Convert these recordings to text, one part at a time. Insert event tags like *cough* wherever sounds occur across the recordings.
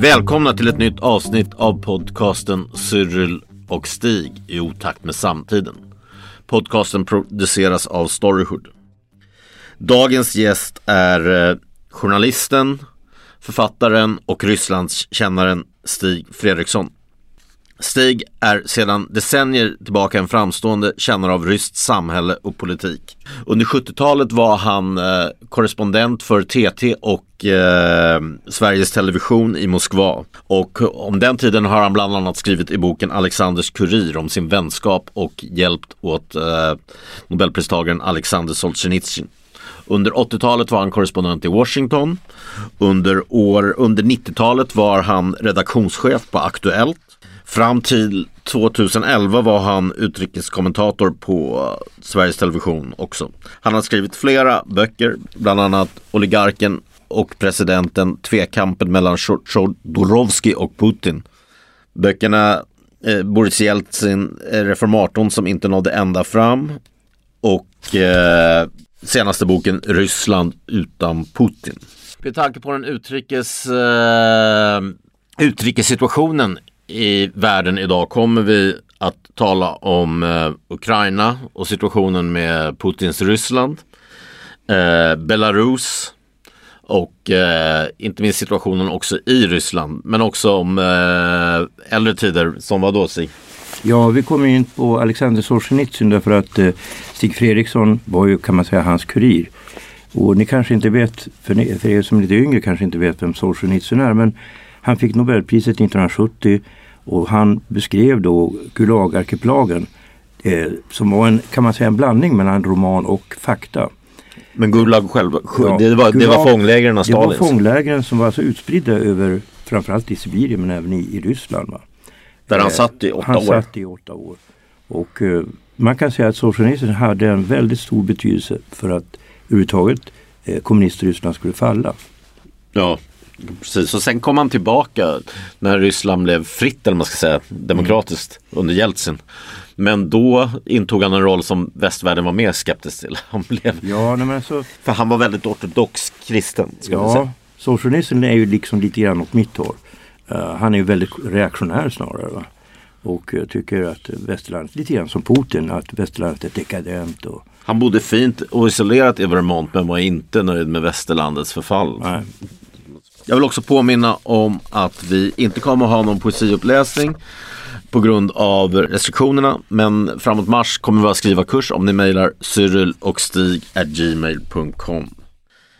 Välkomna till ett nytt avsnitt av podcasten Cyril och Stig i otakt med samtiden. Podcasten produceras av Storyhood. Dagens gäst är eh, journalisten, författaren och Rysslandskännaren Stig Fredriksson. Stig är sedan decennier tillbaka en framstående kännare av ryskt samhälle och politik. Under 70-talet var han eh, korrespondent för TT och eh, Sveriges Television i Moskva. Och om den tiden har han bland annat skrivit i boken Alexanders kurir om sin vänskap och hjälpt åt eh, Nobelpristagaren Alexander Solzhenitsyn. Under 80-talet var han korrespondent i Washington. Under, år, under 90-talet var han redaktionschef på Aktuellt. Fram till 2011 var han utrikeskommentator på Sveriges Television också. Han har skrivit flera böcker, bland annat Oligarken och presidenten, Tvekampen mellan Chodorowski och Putin. Böckerna eh, Boris Jeltsin, eh, reformatorn som inte nådde ända fram och eh, senaste boken Ryssland utan Putin. Med tanke på den utrikes, eh, utrikessituationen i världen idag kommer vi att tala om eh, Ukraina och situationen med Putins Ryssland, eh, Belarus och eh, inte minst situationen också i Ryssland, men också om eh, äldre tider som var då Stig? Ja, vi kommer in på Alexander Solzhenitsyn därför att eh, Stig Fredriksson var ju kan man säga hans kurir. Och ni kanske inte vet, för, ni, för er som är lite yngre kanske inte vet vem Solzhenitsyn är, men han fick Nobelpriset 1970 och han beskrev då Gulagarkipelagen eh, som var en, kan man säga, en blandning mellan roman och fakta. Men Gulag själva, ja, det, var, Gulag, det var fånglägren av Stalins? Det var fånglägren som var alltså utspridda över framförallt i Sibirien men även i, i Ryssland. Va? Där han eh, satt i åtta han år? Han satt i åtta år. Och eh, man kan säga att Solzhenitsyn hade en väldigt stor betydelse för att överhuvudtaget eh, kommunist-Ryssland skulle falla. Ja, Precis, och sen kom han tillbaka när Ryssland blev fritt, eller man ska säga, demokratiskt mm. under Jeltsin. Men då intog han en roll som västvärlden var mer skeptisk till. *laughs* Han blev, ja, men alltså, för han var väldigt ortodox kristen. Ska ja, Solzhenitsyn är ju liksom lite grann åt mitt håll. Uh, han är ju väldigt reaktionär snarare. Va? Och jag tycker att västerlandet, lite grann som Putin, att västerlandet är dekadent. Och... Han bodde fint och isolerat i Vermont men var inte nöjd med västerlandets förfall. Nej. Jag vill också påminna om att vi inte kommer att ha någon poesiuppläsning på grund av restriktionerna. Men framåt mars kommer vi att skriva kurs om ni mejlar cyrill och stig gmail.com.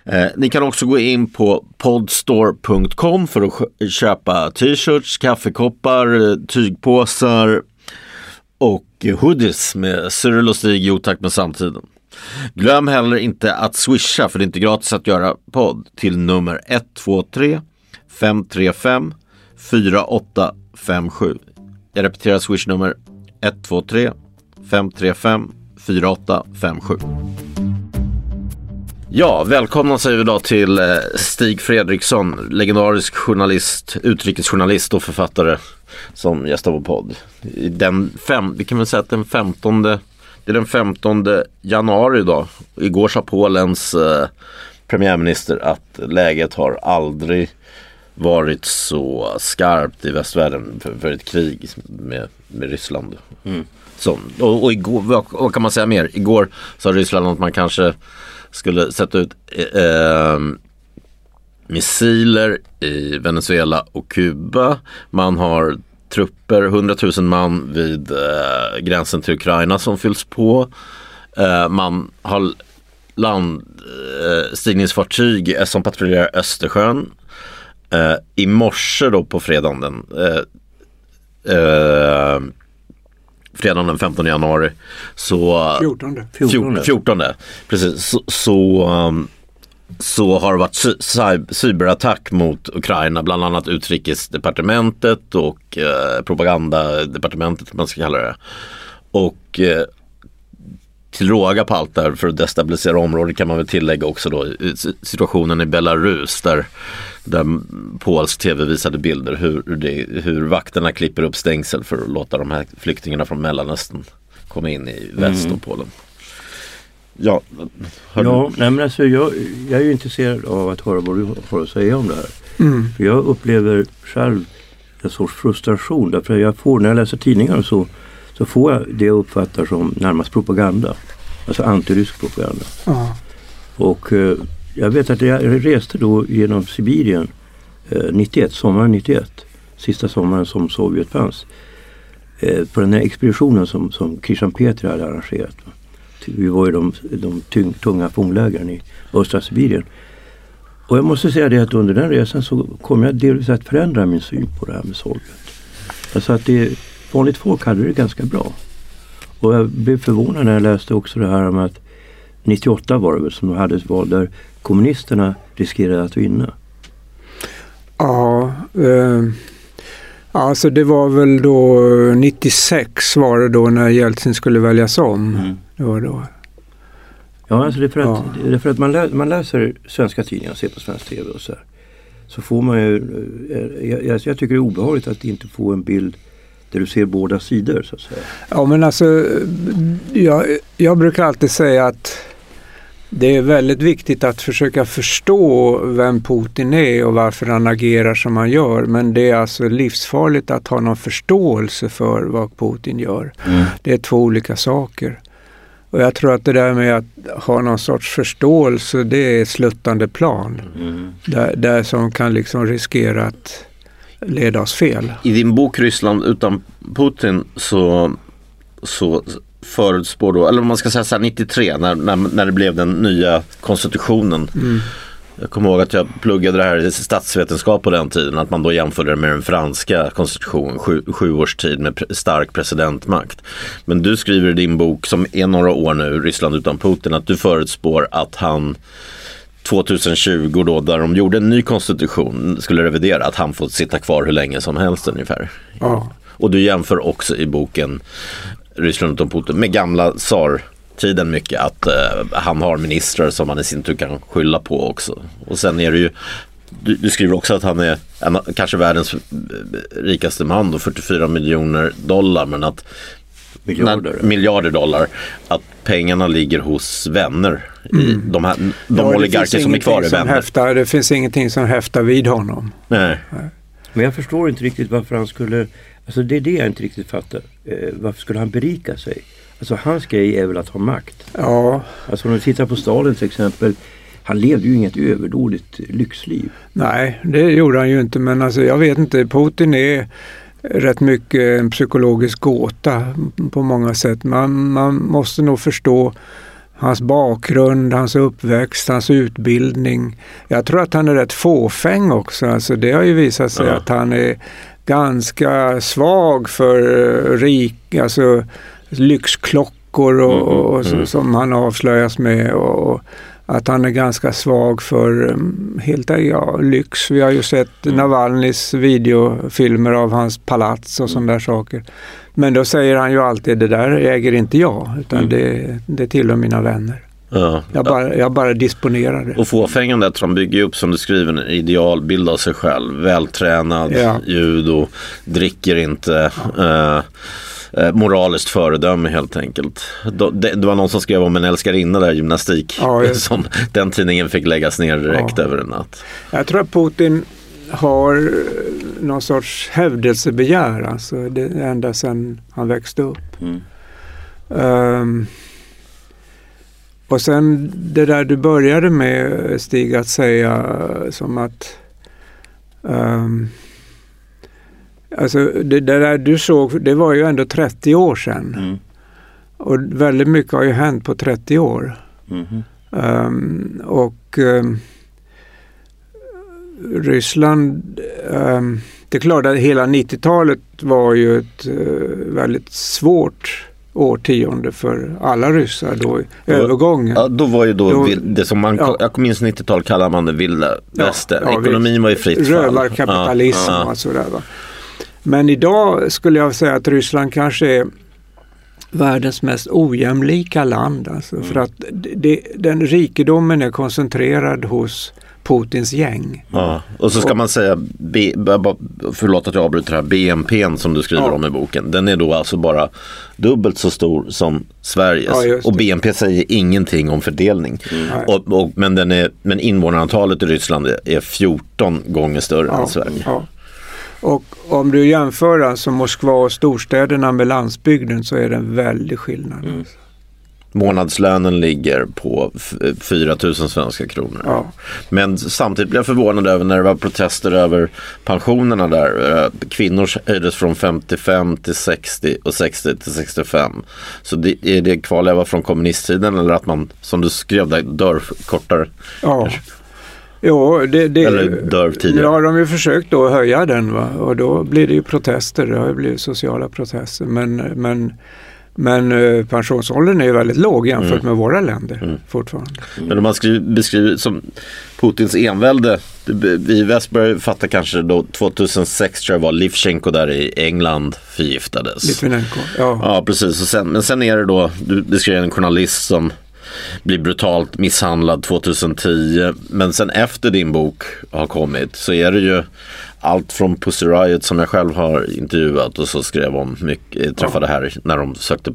Eh, ni kan också gå in på podstore.com för att köpa t-shirts, kaffekoppar, eh, tygpåsar och eh, hoodies med Cyril och Stig i otakt med samtiden. Glöm heller inte att swisha, för det är inte gratis att göra podd, till nummer 123 535 4857. Jag repeterar swishnummer 123 535 4857. Ja, välkomna säger vi då till eh, Stig Fredriksson, legendarisk journalist, utrikesjournalist och författare som gästar vår podd. Den fem, vi kan väl säga att den 15 det är den 15 januari idag. Igår sa Polens eh, premiärminister att läget har aldrig varit så skarpt i västvärlden för, för ett krig med, med Ryssland. Mm. Så, och, och igår, vad, vad, kan man säga mer? Igår sa Ryssland att man kanske skulle sätta ut eh, eh missiler i Venezuela och Kuba. Man har trupper, 100 000 man vid eh, gränsen till Ukraina som fylls på. Eh, man har landstigningsfartyg eh, som patrullerar Östersjön. Eh, I morse då på fredagen den eh, eh, fredagen den 15 januari. Så, 14. 14. 14 precis. Så, så um, så har det varit cyberattack mot Ukraina, bland annat utrikesdepartementet och eh, propagandadepartementet, man ska kalla det. Och eh, till råga på allt där för att destabilisera området kan man väl tillägga också då situationen i Belarus där, där polsk tv visade bilder hur, det, hur vakterna klipper upp stängsel för att låta de här flyktingarna från Mellanöstern komma in i väst mm. och Polen. Ja, ja nej, men alltså, jag, jag är ju intresserad av att höra vad du har att säga om det här. Mm. För jag upplever själv en sorts frustration därför jag får, när jag läser tidningar så, så får jag det jag uppfattar som närmast propaganda. Alltså antirysk propaganda. Ja. Och eh, jag vet att jag reste då genom Sibirien eh, 91, sommaren 91. Sista sommaren som Sovjet fanns. Eh, på den här expeditionen som, som Christian Petri hade arrangerat. Vi var ju de, de tyng, tunga fånglägren i östra Sibirien. Och jag måste säga det att under den resan så kom jag delvis att förändra min syn på det här med Sovjet. Alltså att det, vanligt folk hade det ganska bra. Och jag blev förvånad när jag läste också det här om att 98 var det väl som de hade ett val där kommunisterna riskerade att vinna. Ja, eh, alltså det var väl då 96 var det då när Jeltsin skulle väljas om. Mm. Det var då. Ja, alltså det är för att, ja. för att man, lä, man läser svenska tidningar och ser på svensk tv och så här. Så får man ju, eh, jag, jag, jag tycker det är obehagligt att inte få en bild där du ser båda sidor så att säga. Ja men alltså, jag, jag brukar alltid säga att det är väldigt viktigt att försöka förstå vem Putin är och varför han agerar som han gör. Men det är alltså livsfarligt att ha någon förståelse för vad Putin gör. Mm. Det är två olika saker. Och jag tror att det där med att ha någon sorts förståelse det är sluttande plan. Mm. Där, där som kan liksom riskera att leda oss fel. I din bok Ryssland utan Putin så, så förutspår då, eller om man ska säga så här 93 när, när, när det blev den nya konstitutionen. Mm. Jag kommer ihåg att jag pluggade det här i statsvetenskap på den tiden, att man då jämförde det med den franska konstitutionen, sju, sju års tid med stark presidentmakt. Men du skriver i din bok, som är några år nu, Ryssland utan Putin, att du förutspår att han 2020 då, där de gjorde en ny konstitution, skulle revidera, att han får sitta kvar hur länge som helst ungefär. Ja. Och du jämför också i boken Ryssland utom Putin med gamla tsar tiden mycket att uh, han har ministrar som han i sin tur kan skylla på också. Och sen är det ju du, du skriver också att han är en, kanske världens rikaste man då, 44 miljoner dollar men att Miljarder. När, miljarder dollar. Att pengarna ligger hos vänner. Mm. I de här, de ja, oligarker som är kvar är vänner. Häftar, det finns ingenting som häftar vid honom. Nej. Nej. Men jag förstår inte riktigt varför han skulle Alltså det är det jag inte riktigt fattar. Eh, varför skulle han berika sig? Alltså hans grej är väl att ha makt. Ja. Alltså om du tittar på Stalin till exempel. Han levde ju inget överdådigt lyxliv. Nej, det gjorde han ju inte. Men alltså jag vet inte. Putin är rätt mycket en psykologisk gåta på många sätt. Man, man måste nog förstå hans bakgrund, hans uppväxt, hans utbildning. Jag tror att han är rätt fåfäng också. Alltså det har ju visat sig ja. att han är ganska svag för rik, alltså lyxklockor och, mm, och, mm. som han avslöjas med. Och, att han är ganska svag för mm, helt ja, lyx. Vi har ju sett mm. Navalnys videofilmer av hans palats och sådana där saker. Men då säger han ju alltid det där äger inte jag utan mm. det, det tillhör mina vänner. Ja. Jag, bara, jag bara disponerar det. Och fåfängandet som bygger upp som du skriver en idealbild av sig själv. Vältränad, ja. judo, dricker inte. Ja. Eh, eh, moraliskt föredöme helt enkelt. Det, det, var någon som skrev om en älskarinna där gymnastik. Ja, *laughs* som, den tidningen fick läggas ner direkt över en natt. Jag tror att Putin har någon sorts hävdelsebegär. Alltså det ända sedan han växte upp. Mm. Um, och sen det där du började med Stig att säga som att um, Alltså det, det, där du såg, det var ju ändå 30 år sedan. Mm. Och väldigt mycket har ju hänt på 30 år. Mm. Um, och um, Ryssland, um, det är klart att hela 90-talet var ju ett uh, väldigt svårt årtionde för alla ryssar då, då övergången. Ja, då var ju då, då det som man, ja. jag minns 90-tal kallade man det vilda västern. Ja, Ekonomin var ju fritt fall. Rövarkapitalism ja, och sådär. Va? Men idag skulle jag säga att Ryssland kanske är världens mest ojämlika land. Alltså, Mm. För att det, den rikedomen är koncentrerad hos Putins gäng. Ja. Och så ska man säga, B, förlåt att jag avbryter här, BNP som du skriver Ja. om i boken. Den är då alltså bara dubbelt så stor som Sveriges. Ja, och BNP säger ingenting om fördelning. Nej. Och, och, men, den är, men invånarantalet i Ryssland är- är 14 gånger större än Sverige. Och om du jämför alltså Moskva och storstäderna med landsbygden så är det en väldig skillnad. Mm. Månadslönen ligger på f- 4 000 svenska kronor. Ja. Men samtidigt blev jag förvånad över när det var protester över pensionerna där. Kvinnor höjdes från 55 till 60 och 60 till 65. Så det, är det kvarleva från kommunisttiden eller att man, som du skrev där, dör kortare? Ja. Jo, det, det, Eller dör tidigare. Har de ju försökt då höja den va? och då blir det ju protester. Det har ju blivit sociala protester. Men, men, men eh, pensionsåldern är ju väldigt låg jämfört Mm. med våra länder Mm. fortfarande. Men om man skriver, beskriver som Putins envälde. Vi i väst började fatta kanske då 2006 tror jag var Livchenko där i England förgiftades. Litvinenko. Ja. Ja, precis. Sen, men sen är det då, du beskrev en journalist som blir brutalt misshandlad 2010. Men sen efter din bok har kommit så är det ju allt från Pussy Riot som jag själv har intervjuat och så skrev om mycket, träffade här när de sökte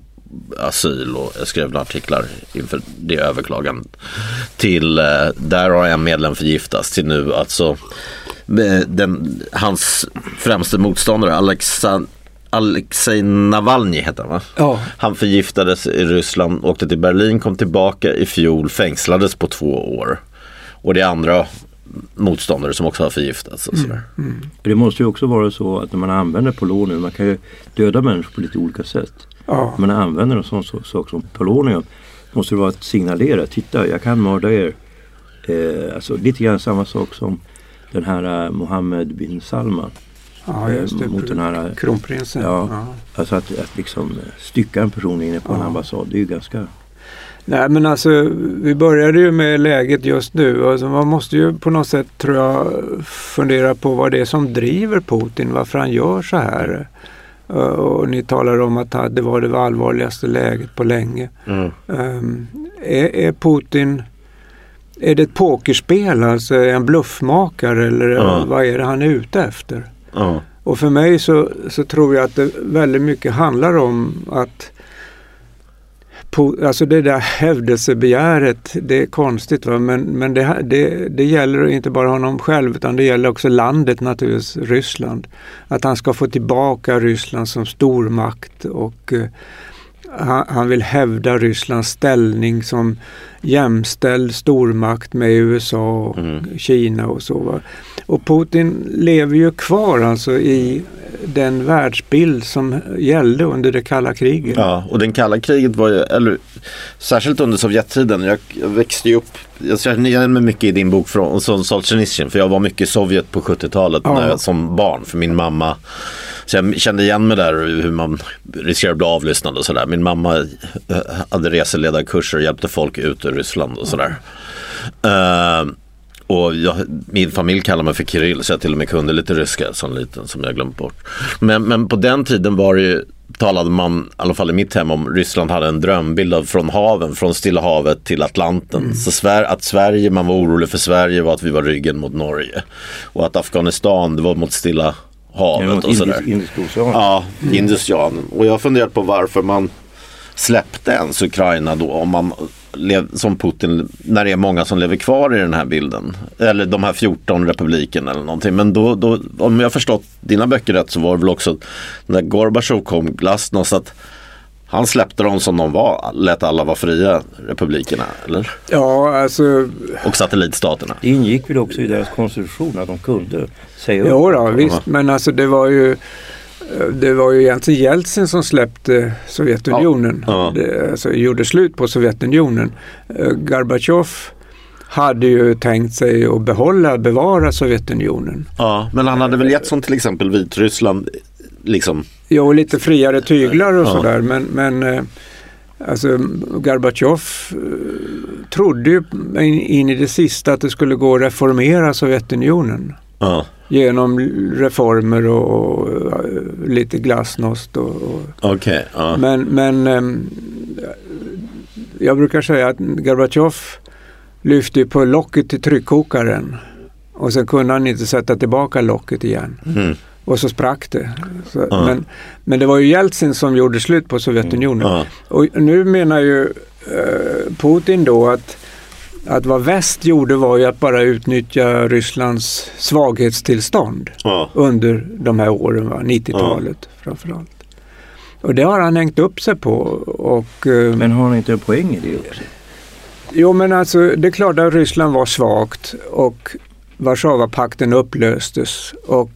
asyl och jag skrev artiklar inför det överklagandet. Till, eh, där har en medlem förgiftats till nu alltså eh, den, hans främste motståndare Alexa, Alexej Navalny heter han va? Ja. Han förgiftades i Ryssland, åkte till Berlin, kom tillbaka i fjol, fängslades på två år. Och det är andra motståndare som också har förgiftats. Och sådär. Det måste ju också vara så att när man använder polonium, man kan ju döda människor på lite olika sätt. Ja. När man använder en sån så- sak som polonium måste det vara att signalera, titta jag kan mörda er. Eh, alltså lite grann samma sak som den här eh, Mohammed bin Salman. Ja, just det. Eh, mot den här, Kronprinsen. Ja. Ja. Alltså att, att liksom eh, stycka en person inne på en Ja. ambassad, det är ju ganska... Nej men alltså vi började ju med läget just nu. Alltså, man måste ju på något sätt tror jag fundera på vad det är som driver Putin, varför han gör så här. Uh, Och ni talar om att det var det allvarligaste läget på länge. Mm. Um, är, är Putin är det ett pokerspel, alltså en bluffmakare eller Ja. vad är det han är ute efter? Ja. Och för mig så, så tror jag att det väldigt mycket handlar om att alltså det där hävdelsebegäret, det är konstigt va? men, men det, det, det gäller inte bara honom själv utan det gäller också landet naturligtvis, Ryssland. Att han ska få tillbaka Ryssland som stormakt och eh, han, han vill hävda Rysslands ställning som jämställd stormakt med USA och Mm. Kina och så. Va? Och Putin lever ju kvar alltså i den världsbild som gällde under det kalla kriget. Ja, och den kalla kriget var ju, eller särskilt under Sovjettiden. Jag, jag växte ju upp, jag känner igen mig mycket i din bok från som Solzhenitsyn. För jag var mycket i Sovjet på 70-talet Ja. när jag, som barn. För min mamma, så jag kände igen mig där hur man riskerar att bli avlyssnad och sådär. Min mamma eh, hade reseledarkurser och hjälpte folk ut ur Ryssland och sådär. Eh, och jag, min familj kallar mig för Kirill så jag till och med kunde lite ryska som liten som jag glömt bort. Men, men på den tiden var det ju, talade man, i alla fall i mitt hem, om Ryssland hade en drömbild av från haven, från Stilla havet till Atlanten. Så Sver, att Sverige, man var orolig för Sverige var att vi var ryggen mot Norge. Och att Afghanistan, det var mot Stilla havet mot och sådär. Indisk, Indiska oceanen. Ja, Indiska oceanen. Och jag har funderat på varför man släppte ens Ukraina då om man som Putin när det är många som lever kvar i den här bilden. Eller de här 14 republikerna eller någonting. Men då, då om jag har förstått dina böcker rätt så var det väl också när Gorbachev kom glasnost att han släppte dem som de var, lät alla vara fria, republikerna, eller? Ja, alltså Och satellitstaterna. Det ingick väl också i deras konstitution att de kunde säga upp. Jo då, visst, men alltså det var ju det var ju egentligen Jeltsin som släppte Sovjetunionen. Ja. Det, alltså, gjorde slut på Sovjetunionen. Eh, Gorbatjov hade ju tänkt sig att behålla, bevara Sovjetunionen. Ja, men han hade väl gett som till exempel Vitryssland, liksom, Jo, lite friare tyglar och Ja. sådär men, men eh, alltså Gorbatjov eh, trodde ju in, in i det sista att det skulle gå att reformera Sovjetunionen. Ja. Genom reformer och, och lite glasnost. Och, och. Okej, ja. Men, men ehm, jag brukar säga att Gorbatjov lyfte på locket till tryckkokaren och sen kunde han inte sätta tillbaka locket igen. Mm. Och så sprack det. Så, Ja. men, men det var ju Jeltsin som gjorde slut på Sovjetunionen. Ja. Och nu menar ju eh, Putin då att, att vad väst gjorde var ju att bara utnyttja Rysslands svaghetstillstånd Ja. under de här åren, va? 90-talet framförallt. Och det har han hängt upp sig på. Och, eh, Men har han inte en poäng i det också? Jo men alltså det är klart att Ryssland var svagt och Warszawapakten upplöstes. Och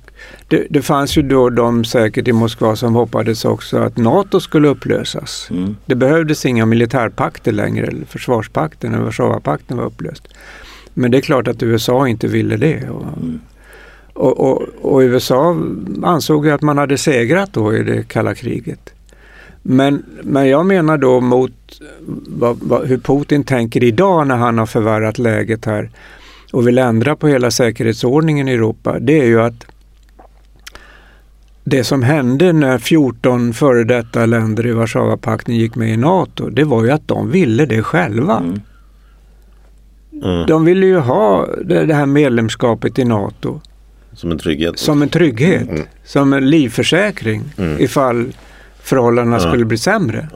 det, det fanns ju då de säkert i Moskva som hoppades också att NATO skulle upplösas. Mm. Det behövdes inga militärpakter längre, eller försvarspakten, när Warszawapakten var upplöst. Men det är klart att USA inte ville det. Och, Mm. och, och, och USA ansåg att man hade segrat då i det kalla kriget. Men, men jag menar då mot vad, vad, hur Putin tänker idag när han har förvärrat läget här och vill ändra på hela säkerhetsordningen i Europa. Det är ju att det som hände när 14 före detta länder i Warszawapakten gick med i NATO, det var ju att de ville det själva. Mm. Mm. De ville ju ha det, här medlemskapet i NATO Som en trygghet. som en trygghet, Mm. som en livförsäkring Mm. ifall förhållandena skulle bli sämre.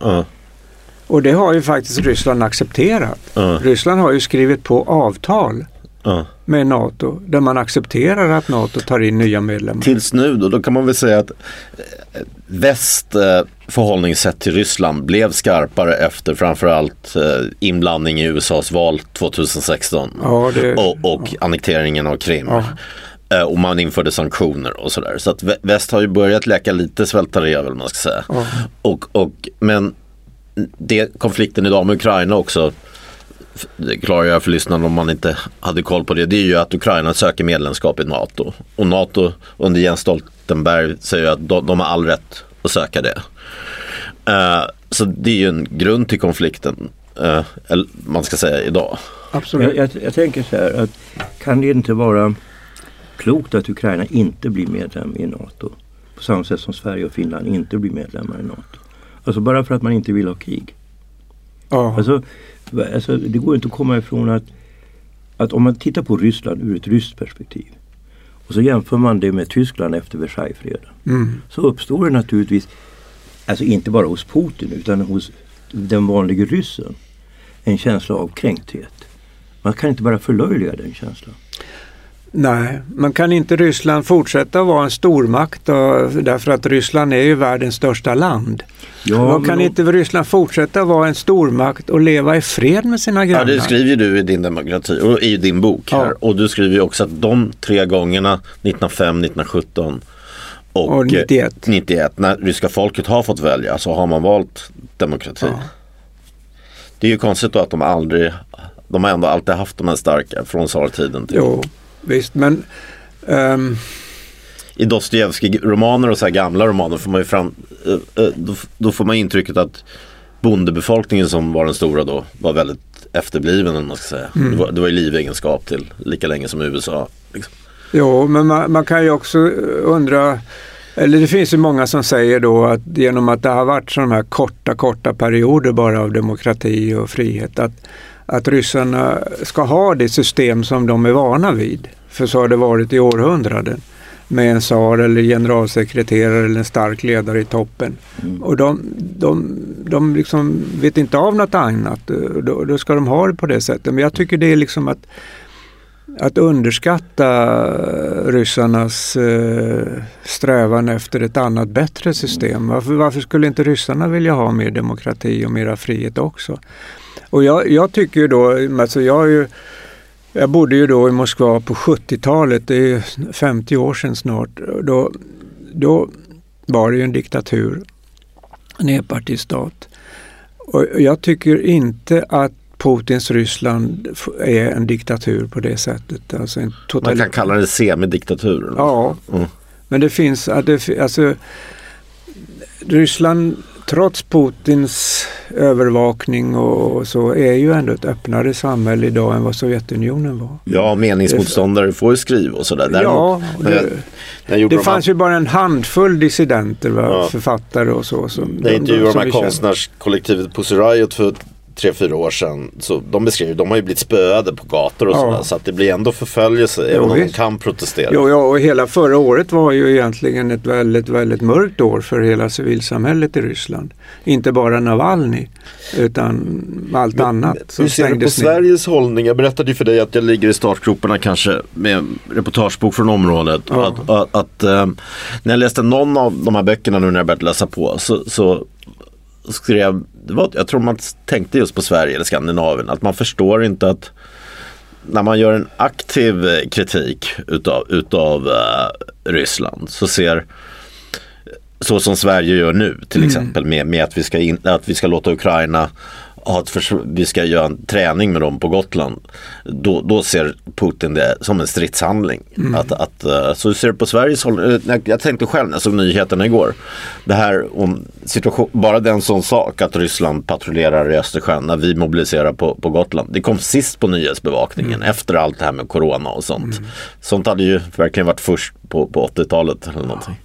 Och det har ju faktiskt Ryssland accepterat. Ryssland har ju skrivit på avtal Ja. med NATO där man accepterar att NATO tar in nya medlemmar. Tills nu då, då kan man väl säga att eh, väst eh, förhållningssätt till Ryssland blev skarpare efter framförallt eh, inblandning i USAs val 2016 Ja, det, och, och annekteringen av Krim. Ja. Och man införde sanktioner och sådär. Så att vä- väst har ju börjat leka lite svälta eller man ska säga. Ja. Och, och, men det, konflikten idag med Ukraina också det jag för lyssnarna om man inte hade koll på det. Det är ju att Ukraina söker medlemskap i NATO. Och NATO under Jens Stoltenberg säger att de, de har all rätt att söka det. Eh, så det är ju en grund till konflikten. eller man ska säga idag. absolut. Jag, jag, jag tänker så här att kan det inte vara klokt att Ukraina inte blir medlem i NATO? På samma sätt som Sverige och Finland inte blir medlemmar i NATO. Alltså bara för att man inte vill ha krig. Ja. Alltså, alltså, det går inte att komma ifrån att, att om man tittar på Ryssland ur ett ryskt perspektiv och så jämför man det med Tyskland efter Versaillesfreden. Mm. Så uppstår det naturligtvis, alltså inte bara hos Putin utan hos den vanliga ryssen, en känsla av kränkthet. Man kan inte bara förlöjliga den känslan. Nej, man kan inte Ryssland fortsätta vara en stormakt då, därför att Ryssland är ju världens största land. Ja, Då men kan om- inte Ryssland fortsätta vara en stormakt och leva i fred med sina Ja, grannar? det skriver du i din demokrati och i din bok här. Ja. Och du skriver också att de tre gångerna 1905, 1917 och, Och 91. eh, 91 när ryska folket har fått välja så har man valt demokrati. Ja. Det är ju konstigt då att de aldrig, de har ändå alltid haft de här starka från tsartiden. till- Jo, visst men ehm, I Dostojevskij-romaner och så här gamla romaner får man ju fram, eh, eh, då, då får man intrycket att bondebefolkningen som var den stora då var väldigt efterbliven om man ska säga. Mm. Det, var, det var ju livegenskap till lika länge som USA. Liksom. Jo, men man, man kan ju också undra, eller det finns ju många som säger då att genom att det har varit sådana här korta, korta perioder bara av demokrati och frihet, att, att ryssarna ska ha det system som de är vana vid. För så har det varit i århundraden med en tsar eller generalsekreterare eller en stark ledare i toppen. Mm. Och de, de, de liksom vet inte av något annat. Då, då ska de ha det på det sättet. Men jag tycker det är liksom att att underskatta ryssarnas eh, strävan efter ett annat bättre system. Varför, varför skulle inte ryssarna vilja ha mer demokrati och mera frihet också? Och jag, jag tycker ju då, alltså jag, ju, jag bodde ju då i Moskva på 70-talet, det är ju 50 år sedan snart. Då, då var det ju en diktatur, en enpartistat. Och jag tycker inte att Putins Ryssland är en diktatur på det sättet. Alltså en Man total... kan kalla det semidiktatur. Ja, Mm. men det finns, det, alltså Ryssland trots Putins övervakning och så är ju ändå ett öppnare samhälle idag än vad Sovjetunionen var. Ja, meningsmotståndare får ju skriva och sådär. Ja, Däremot, det, när gjorde det de fanns ju bara en handfull dissidenter, va? Ja. författare och så. Som, När jag intervjuade som de här konstnärskollektivet Pussy Riot för tre, fyra år sedan. Så de beskrev ju, de har ju blivit spöade på gator och Ja. sådär. Så att det blir ändå förföljelse Jo, även om de visst. kan protestera. Jo, ja, och hela förra året var ju egentligen ett väldigt, väldigt mörkt år för hela civilsamhället i Ryssland. Inte bara Navalny, utan allt annat som Hur ser du på ner. Sveriges hållning? Jag berättade ju för dig att jag ligger i startgroparna kanske med en reportagebok från området. Ja. Att, att, att, eh, när jag läste någon av de här böckerna nu när jag började läsa på så, så skrev, det var, jag tror man tänkte just på Sverige eller Skandinavien, att man förstår inte att när man gör en aktiv eh, kritik utav, utav eh, Ryssland så ser så som Sverige gör nu till exempel med, med att, vi ska in, att vi ska låta Ukraina ha ett vi ska göra en träning med dem på Gotland. Då, då ser Putin det som en stridshandling. Att, att, eh, så ser du på Sveriges håll. eh, Jag tänkte själv när jag såg nyheterna igår. Det här om situation, bara den sån sak att Ryssland patrullerar i Östersjön när vi mobiliserar på, på Gotland. Det kom sist på nyhetsbevakningen efter allt det här med corona och sånt. Sånt hade ju verkligen varit först på, på 80-talet eller någonting.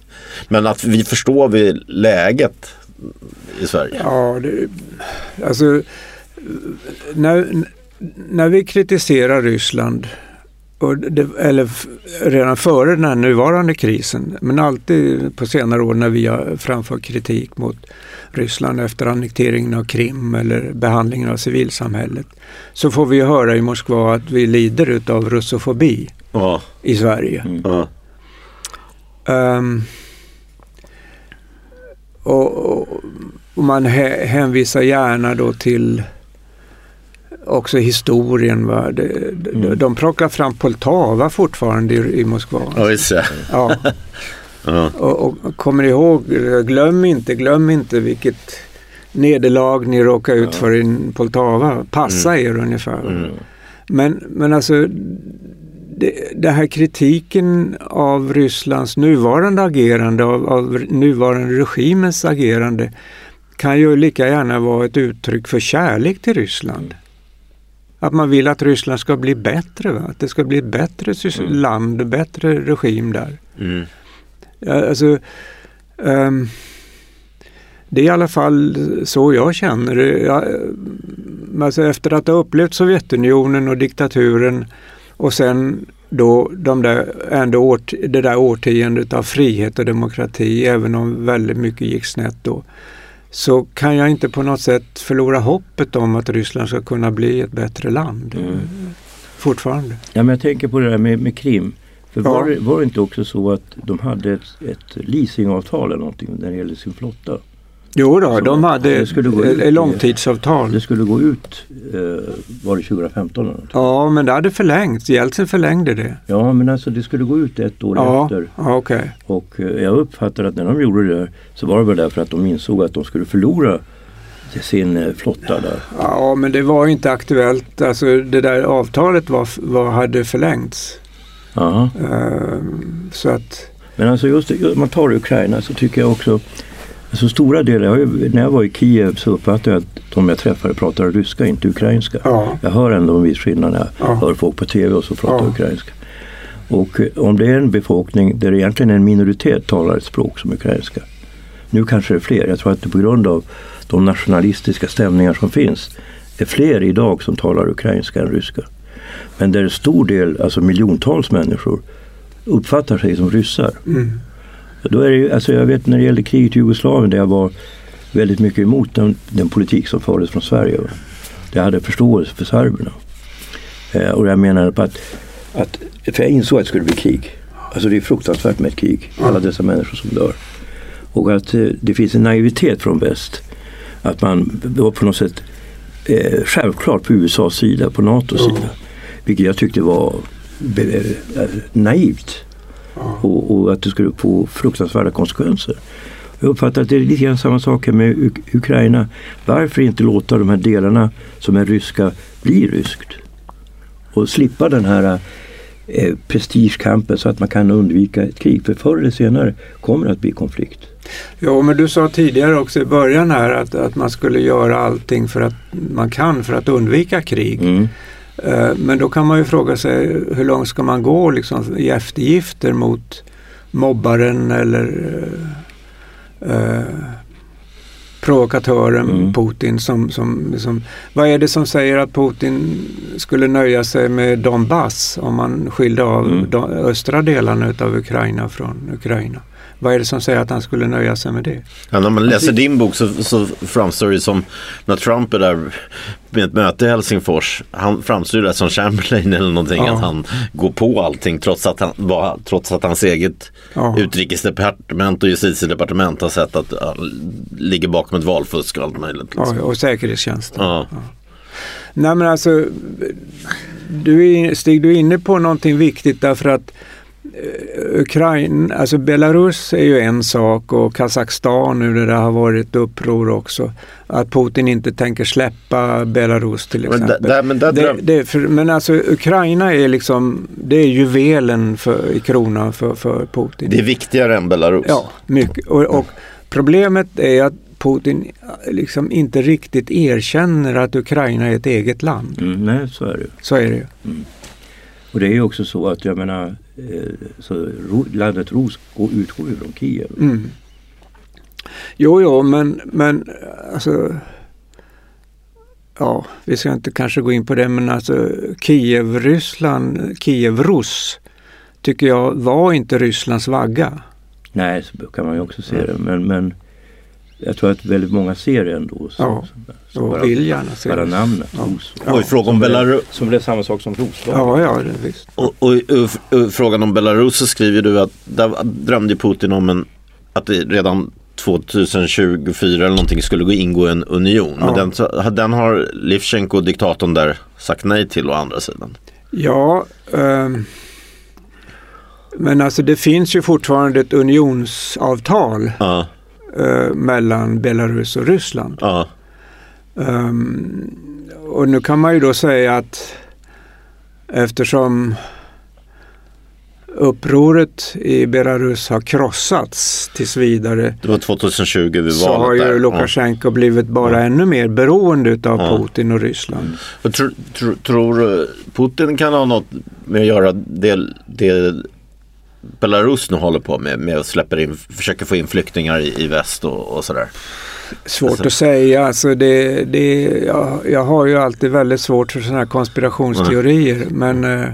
Men att vi förstår vi läget i Sverige. Ja, det, alltså när, när vi kritiserar Ryssland det, eller redan före den här nuvarande krisen, men alltid på senare år när vi har framfört kritik mot Ryssland efter annekteringen av Krim eller behandlingen av civilsamhället, så får vi höra i Moskva att vi lider utav russofobi Ja, i Sverige. ja. Ehm, och, och, och man hä, hänvisar gärna då till också historien. Va? De, de, Mm. de plockar fram Poltava fortfarande i, i Moskva. visst *laughs* ja. Och, och kommer ihåg, glöm inte, glöm inte vilket nederlag ni råkade ut Ja. för i Poltava. Passa er ungefär. Mm. Men, men alltså det här kritiken av Rysslands nuvarande agerande, av, av nuvarande regimens agerande kan ju lika gärna vara ett uttryck för kärlek till Ryssland. Att man vill att Ryssland ska bli bättre, va? att det ska bli ett bättre Mm. land, bättre regim där. Mm. Alltså, ehm, det är i alla fall så jag känner det. Ehm, alltså efter att ha upplevt Sovjetunionen och diktaturen och sen då de där, ändå årt, det där årtiondet av frihet och demokrati, även om väldigt mycket gick snett då, så kan jag inte på något sätt förlora hoppet om att Ryssland ska kunna bli ett bättre land. Mm. Fortfarande. Ja, men jag tänker på det där med, med Krim. För Ja. var, det, var det inte också så att de hade ett, ett leasingavtal eller någonting när det gällde sin flotta? Jo då, Så de hade det skulle gå ut långtidsavtal. Det skulle gå ut, eh, var det 2015 eller något? Ja, men det hade förlängts. Jeltsin förlängde det. Ja, men alltså det skulle gå ut ett år Ja, efter. ja okej. Och eh, jag uppfattar att när de gjorde det så var det väl därför att de insåg att de skulle förlora sin eh, flotta där. Ja, men det var inte aktuellt. Alltså det där avtalet var, var, hade förlängts. Aha. Ehm, så att, Men alltså just man tar Ukraina så tycker jag också Alltså stora delar, jag, när jag var i Kiev så uppfattade jag att de jag träffade pratade ryska, inte ukrainska. ja, Jag hör ändå en viss skillnad när jag Ja. hör folk på tv och så pratar Ja. ukrainska. Och eh, om det är en befolkning där egentligen en minoritet talar ett språk som ukrainska. Nu kanske det är fler. Jag tror att det på grund av de nationalistiska stämningar som finns är fler idag som talar ukrainska än ryska. Men där en stor del, alltså miljontals människor uppfattar sig som ryssar. mm, då är det alltså jag vet när det gällde kriget i Jugoslavien där jag var väldigt mycket emot den, den politik som fördes från Sverige. Jag hade förståelse för serberna. Eh, och jag menade på att, att, för jag insåg att det skulle bli krig. Alltså det är fruktansvärt med ett krig. Alla dessa människor som dör. Och att eh, det finns en naivitet från väst. Att man var på något sätt eh, självklart på USAs sida, på NATOs sida. Vilket jag tyckte var be- naivt och, och att det skulle få fruktansvärda konsekvenser. Jag uppfattar att det är lite grann samma sak här med Uk- Ukraina. Varför inte låta de här delarna som är ryska bli ryskt? Och slippa den här eh, prestigekampen så att man kan undvika ett krig. För förr eller senare kommer det att bli konflikt. Jo, men du sa tidigare också i början här att, att man skulle göra allting för att man kan för att undvika krig. Mm. Eh, Men då kan man ju fråga sig hur långt ska man gå liksom, i eftergifter mot mobbaren eller eh, eh, provokatören Mm. Putin. Som, som, som, vad är det som säger att Putin skulle nöja sig med Donbass om man skilde av Mm. de östra delarna av Ukraina från Ukraina? Vad är det som säger att han skulle nöja sig med det? Ja, när man läser din bok så, så framstår det som när Trump är där med ett möte i Helsingfors. Han framstår det som Chamberlain eller någonting. Ja. Att han går på allting trots att, han, var, trots att hans eget Ja. utrikesdepartement och justitiedepartement har sett att han ligger bakom ett valfusk och allt möjligt. Liksom. Ja, och säkerhetstjänsten. Ja. Nej men alltså, du är, Stig, du är inne på någonting viktigt därför att Ukraina, alltså Belarus är ju en sak och Kazakstan nu när det har varit uppror också. Att Putin inte tänker släppa Belarus till Men, exempel. där, där, men, där det, det, för, men alltså Ukraina är liksom, det är juvelen för, i kronan för, för Putin. det är viktigare än Belarus. Ja, mycket. Och, och problemet är att Putin liksom inte riktigt erkänner att Ukraina är ett eget land. Mm, nej, så är det. Så är det ju. Och det är ju också så att jag menar, eh, så ro, landet går- utgår ju från Kiev. Mm. Jo, jo, men, men alltså Ja, vi ska inte kanske gå in på det, men alltså Kiev-Ryssland, Kiev-Rus tycker jag var inte Rysslands vagga. Nej, så kan man ju också se det. Men, men jag tror att väldigt många ser det ändå. Så, Ja, så, Och bara, vill gärna se bara namnet. Ja. Ros. Oj, fråga om Belarus. Som blev samma sak som Roslag. Ja, ja, det, visst. Och, och, och, och frågan om Belarus så skriver du att där drömde Putin om en, att det redan 2024 eller någonting skulle gå ingå en union. Men Ja. den, så- den har Livchenko, diktatorn där, sagt nej till å andra sidan. Ja, ehm, men alltså det finns ju fortfarande ett unionsavtal Ja, eh, mellan Belarus och Ryssland. ja, Ehm, och nu kan man ju då säga att eftersom upproret i Belarus har krossats tills vidare det var 2020 vid så har valet ju där. Lukasjenko blivit bara Ja. ännu mer beroende utav Ja. Putin och Ryssland. Ja. Tror, tror, tror du Putin kan ha något med att göra det, det Belarus nu håller på med, med att släppa in, försöka få in flyktingar i, i väst och, och sådär? Svårt Alltså- att säga. Alltså det, det, jag, jag har ju alltid väldigt svårt för sådana här konspirationsteorier. Men, eh, Jag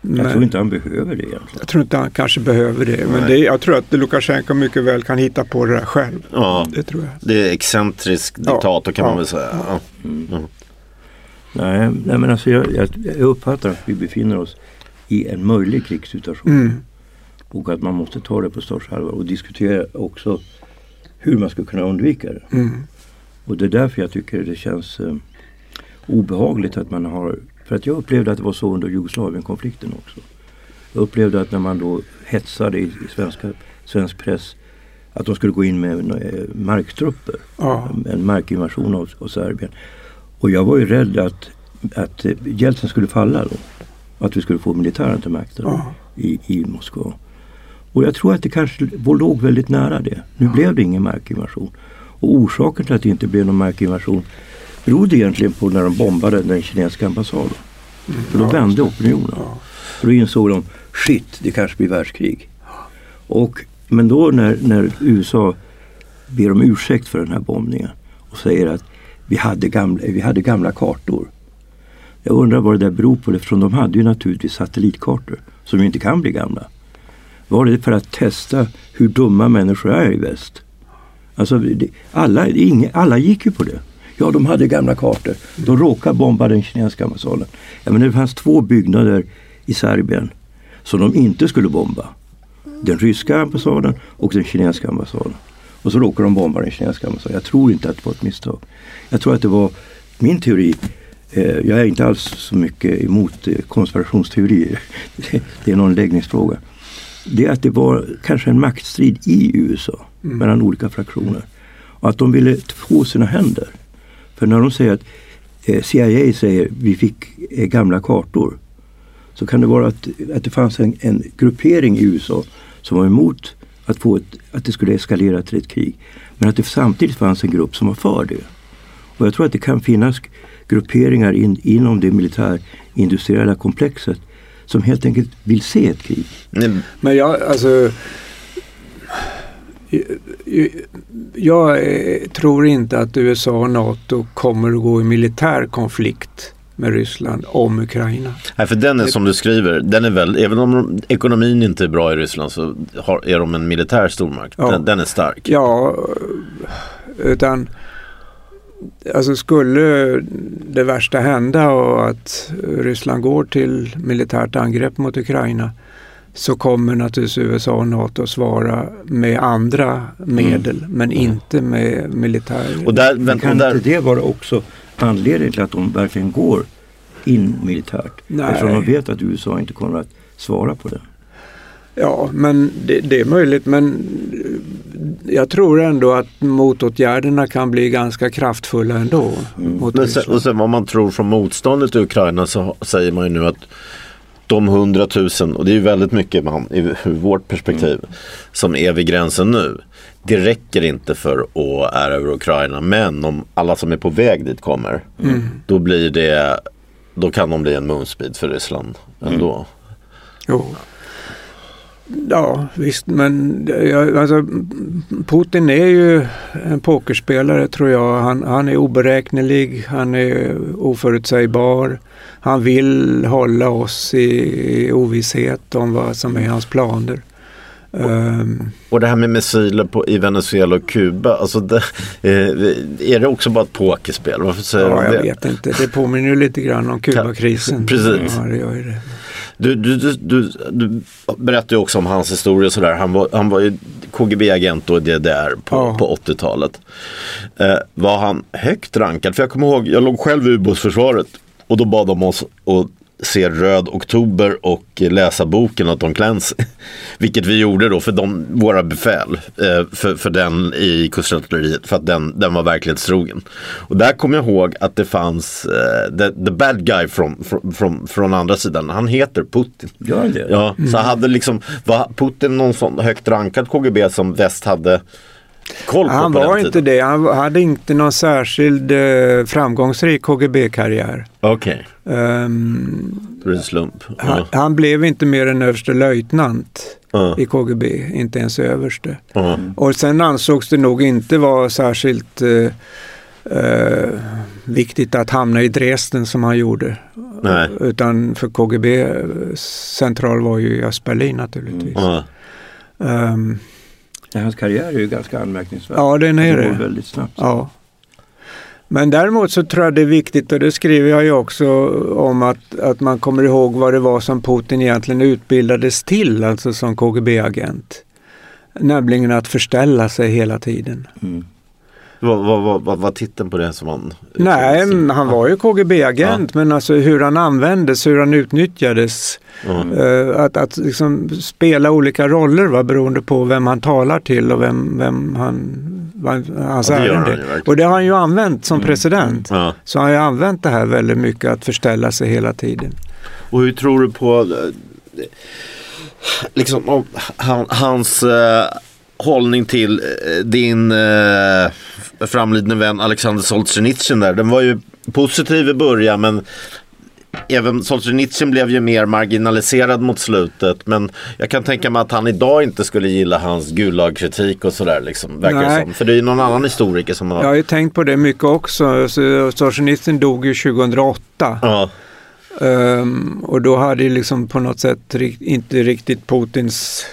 men tror inte han behöver det egentligen. jag tror inte han kanske behöver det. Men Nej. det, jag tror att Lukasjenko mycket väl kan hitta på det där själv. Ja, Det tror jag. det är excentrisk Ja, diktator kan man ja, väl säga. Ja. Nej, nej men alltså jag, jag, jag uppfattar att vi befinner oss i en möjlig krigssituation. Och att man måste ta det på största allvar och diskutera också hur man ska kunna undvika det. Mm. Och det är därför jag tycker det känns eh, obehagligt att man har För att jag upplevde att det var så under Jugoslavienkonflikten också. Jag upplevde att när man då hetsade i, i svenska, svensk press att de skulle gå in med eh, marktrupper. Ja. En markinvasion av, av Serbien. Och jag var ju rädd att, att eh, Jeltsin skulle falla då. Att vi skulle få militären till makten Ja. i, i Moskva. Och jag tror att det kanske låg väldigt nära det. Nu blev det ingen markinvasion. Och orsaken till att det inte blev någon markinvasion berodde egentligen på när de bombade den kinesiska ambassaden. För då vände opinionen. Ja. Då insåg de, shit, det kanske blir världskrig. Och, men då när, när USA ber om ursäkt för den här bombningen och säger att vi hade gamla, vi hade gamla kartor. Jag undrar vad det där beror på, eftersom de hade ju naturligtvis satellitkartor som ju inte kan bli gamla. Var det för att testa hur dumma människor är i väst? Alltså, alla, ingen, alla gick ju på det. Ja, de hade gamla kartor. De råkade bomba den kinesiska ambassaden. Ja, men det fanns två byggnader i Serbien som de inte skulle bomba. Den ryska ambassaden och den kinesiska ambassaden. Och så råkade de bomba den kinesiska ambassaden. Jag tror inte att det var ett misstag. Jag tror att det var min teori. Eh, jag är inte alls så mycket emot eh, konspirationsteorier. *laughs* det är någon läggningsfråga. Det är att det var kanske en maktstrid i USA mellan olika fraktioner. Och att de ville få sina händer. För när de säger att eh, CIA säger vi fick eh, gamla kartor. Så kan det vara att, att det fanns en, en gruppering i USA som var emot att, få ett, att det skulle eskalera till ett krig. Men att det samtidigt fanns en grupp som var för det. Och jag tror att det kan finnas grupperingar in, inom det militärindustriella komplexet som helt enkelt vill se ett krig. Mm. Men jag, alltså, jag tror inte att USA och NATO kommer att gå i militär konflikt med Ryssland om Ukraina. Nej, för den är som du skriver, den är väl, även om ekonomin inte är bra i Ryssland så har, är de en militär stormakt. Ja. Den, den, är stark. Ja, utan alltså skulle det värsta hända och att Ryssland går till militärt angrepp mot Ukraina så kommer naturligtvis USA och NATO svara med andra medel mm. men inte med militär. Och där, men, kan där... inte det vara också anledningen till att de verkligen går in militärt? Nej. Eftersom de vet att USA inte kommer att svara på det. Ja, men det, det, är möjligt. Men jag tror ändå att motåtgärderna kan bli ganska kraftfulla ändå. Mm. men sen, och sen vad man tror från motståndet i Ukraina så säger man ju nu att de hundratusen, och det är ju väldigt mycket man, ur vårt perspektiv, mm. som är vid gränsen nu. Det räcker inte för att erövra Ukraina, men om alla som är på väg dit kommer, mm. då blir det, då kan de bli en munsbit för Ryssland ändå. Mm. Jo. Ja visst men alltså, Putin är ju en pokerspelare tror jag. Han, han är oberäknelig, han är oförutsägbar. Han vill hålla oss i, i ovisshet om vad som är hans planer. Och, um, och det här med missiler på, i Venezuela och Kuba, alltså det, eh, är det också bara ett pokerspel? Varför säger ja, jag det? vet inte. Det påminner ju lite grann om Kubakrisen. *laughs* Precis. Ja, det gör ju det. Du, du, du, du, du berättade ju också om hans historia och sådär. Han var, han var ju KGB-agent och DDR på, ja. på 80-talet. Eh, var han högt rankad? För jag kommer ihåg, jag låg själv i ubåtsförsvaret och då bad de oss att se Röd Oktober och läsa boken av Tom Clancy. *laughs* Vilket vi gjorde då för de, våra befäl, eh, för, för den i kustartilleriet, för att den, den var verklighetstrogen. Och där kommer jag ihåg att det fanns uh, the, the, bad guy från, från, från andra sidan, han heter Putin. Gör det? Ja, mm. så hade liksom, var Putin någon sån högt rankad KGB som väst hade koll på Han på var inte det. Han hade inte någon särskild eh, framgångsrik KGB-karriär. Okej. Okay. Um, ehm, det är en slump. Uh. Han, han, blev inte mer än överste löjtnant uh. i KGB, inte ens överste. Uh. Och sen ansågs det nog inte vara särskilt uh, viktigt att hamna i Dresden som han gjorde. Nej. Utan för KGB central var ju i Östberlin naturligtvis. Um, Hans karriär är ju ganska anmärkningsvärd. Ja, den är det. går väldigt snabbt. Ja. Men däremot så tror jag det är viktigt och det skriver jag ju också om att, att man kommer ihåg vad det var som Putin egentligen utbildades till, alltså som KGB-agent. Nämligen att förställa sig hela tiden. Mm. Vad, vad, vad, var titeln på det som han... Nej, han var ju KGB-agent ja. men alltså hur han användes, hur han utnyttjades. Mm. Uh, att att liksom spela olika roller va, beroende på vem han talar till och vem, vem han, hans ja, ärende. Och det har han ju använt som mm. president. Ja. Så han har ju använt det här väldigt mycket att förställa sig hela tiden. Och hur tror du på eh, liksom, hans eh, hållning till eh, din eh, framlidne vän Alexander Solzhenitsyn där. Den var ju positiv i början men Även Solzhenitsyn blev ju mer marginaliserad mot slutet men jag kan tänka mig att han idag inte skulle gilla hans Gulag-kritik och sådär liksom. Verkar som. För det är ju någon annan historiker som har... Jag har ju tänkt på det mycket också. Solzhenitsyn dog ju 2008. Ja. Um, och då hade ju liksom på något sätt inte riktigt Putins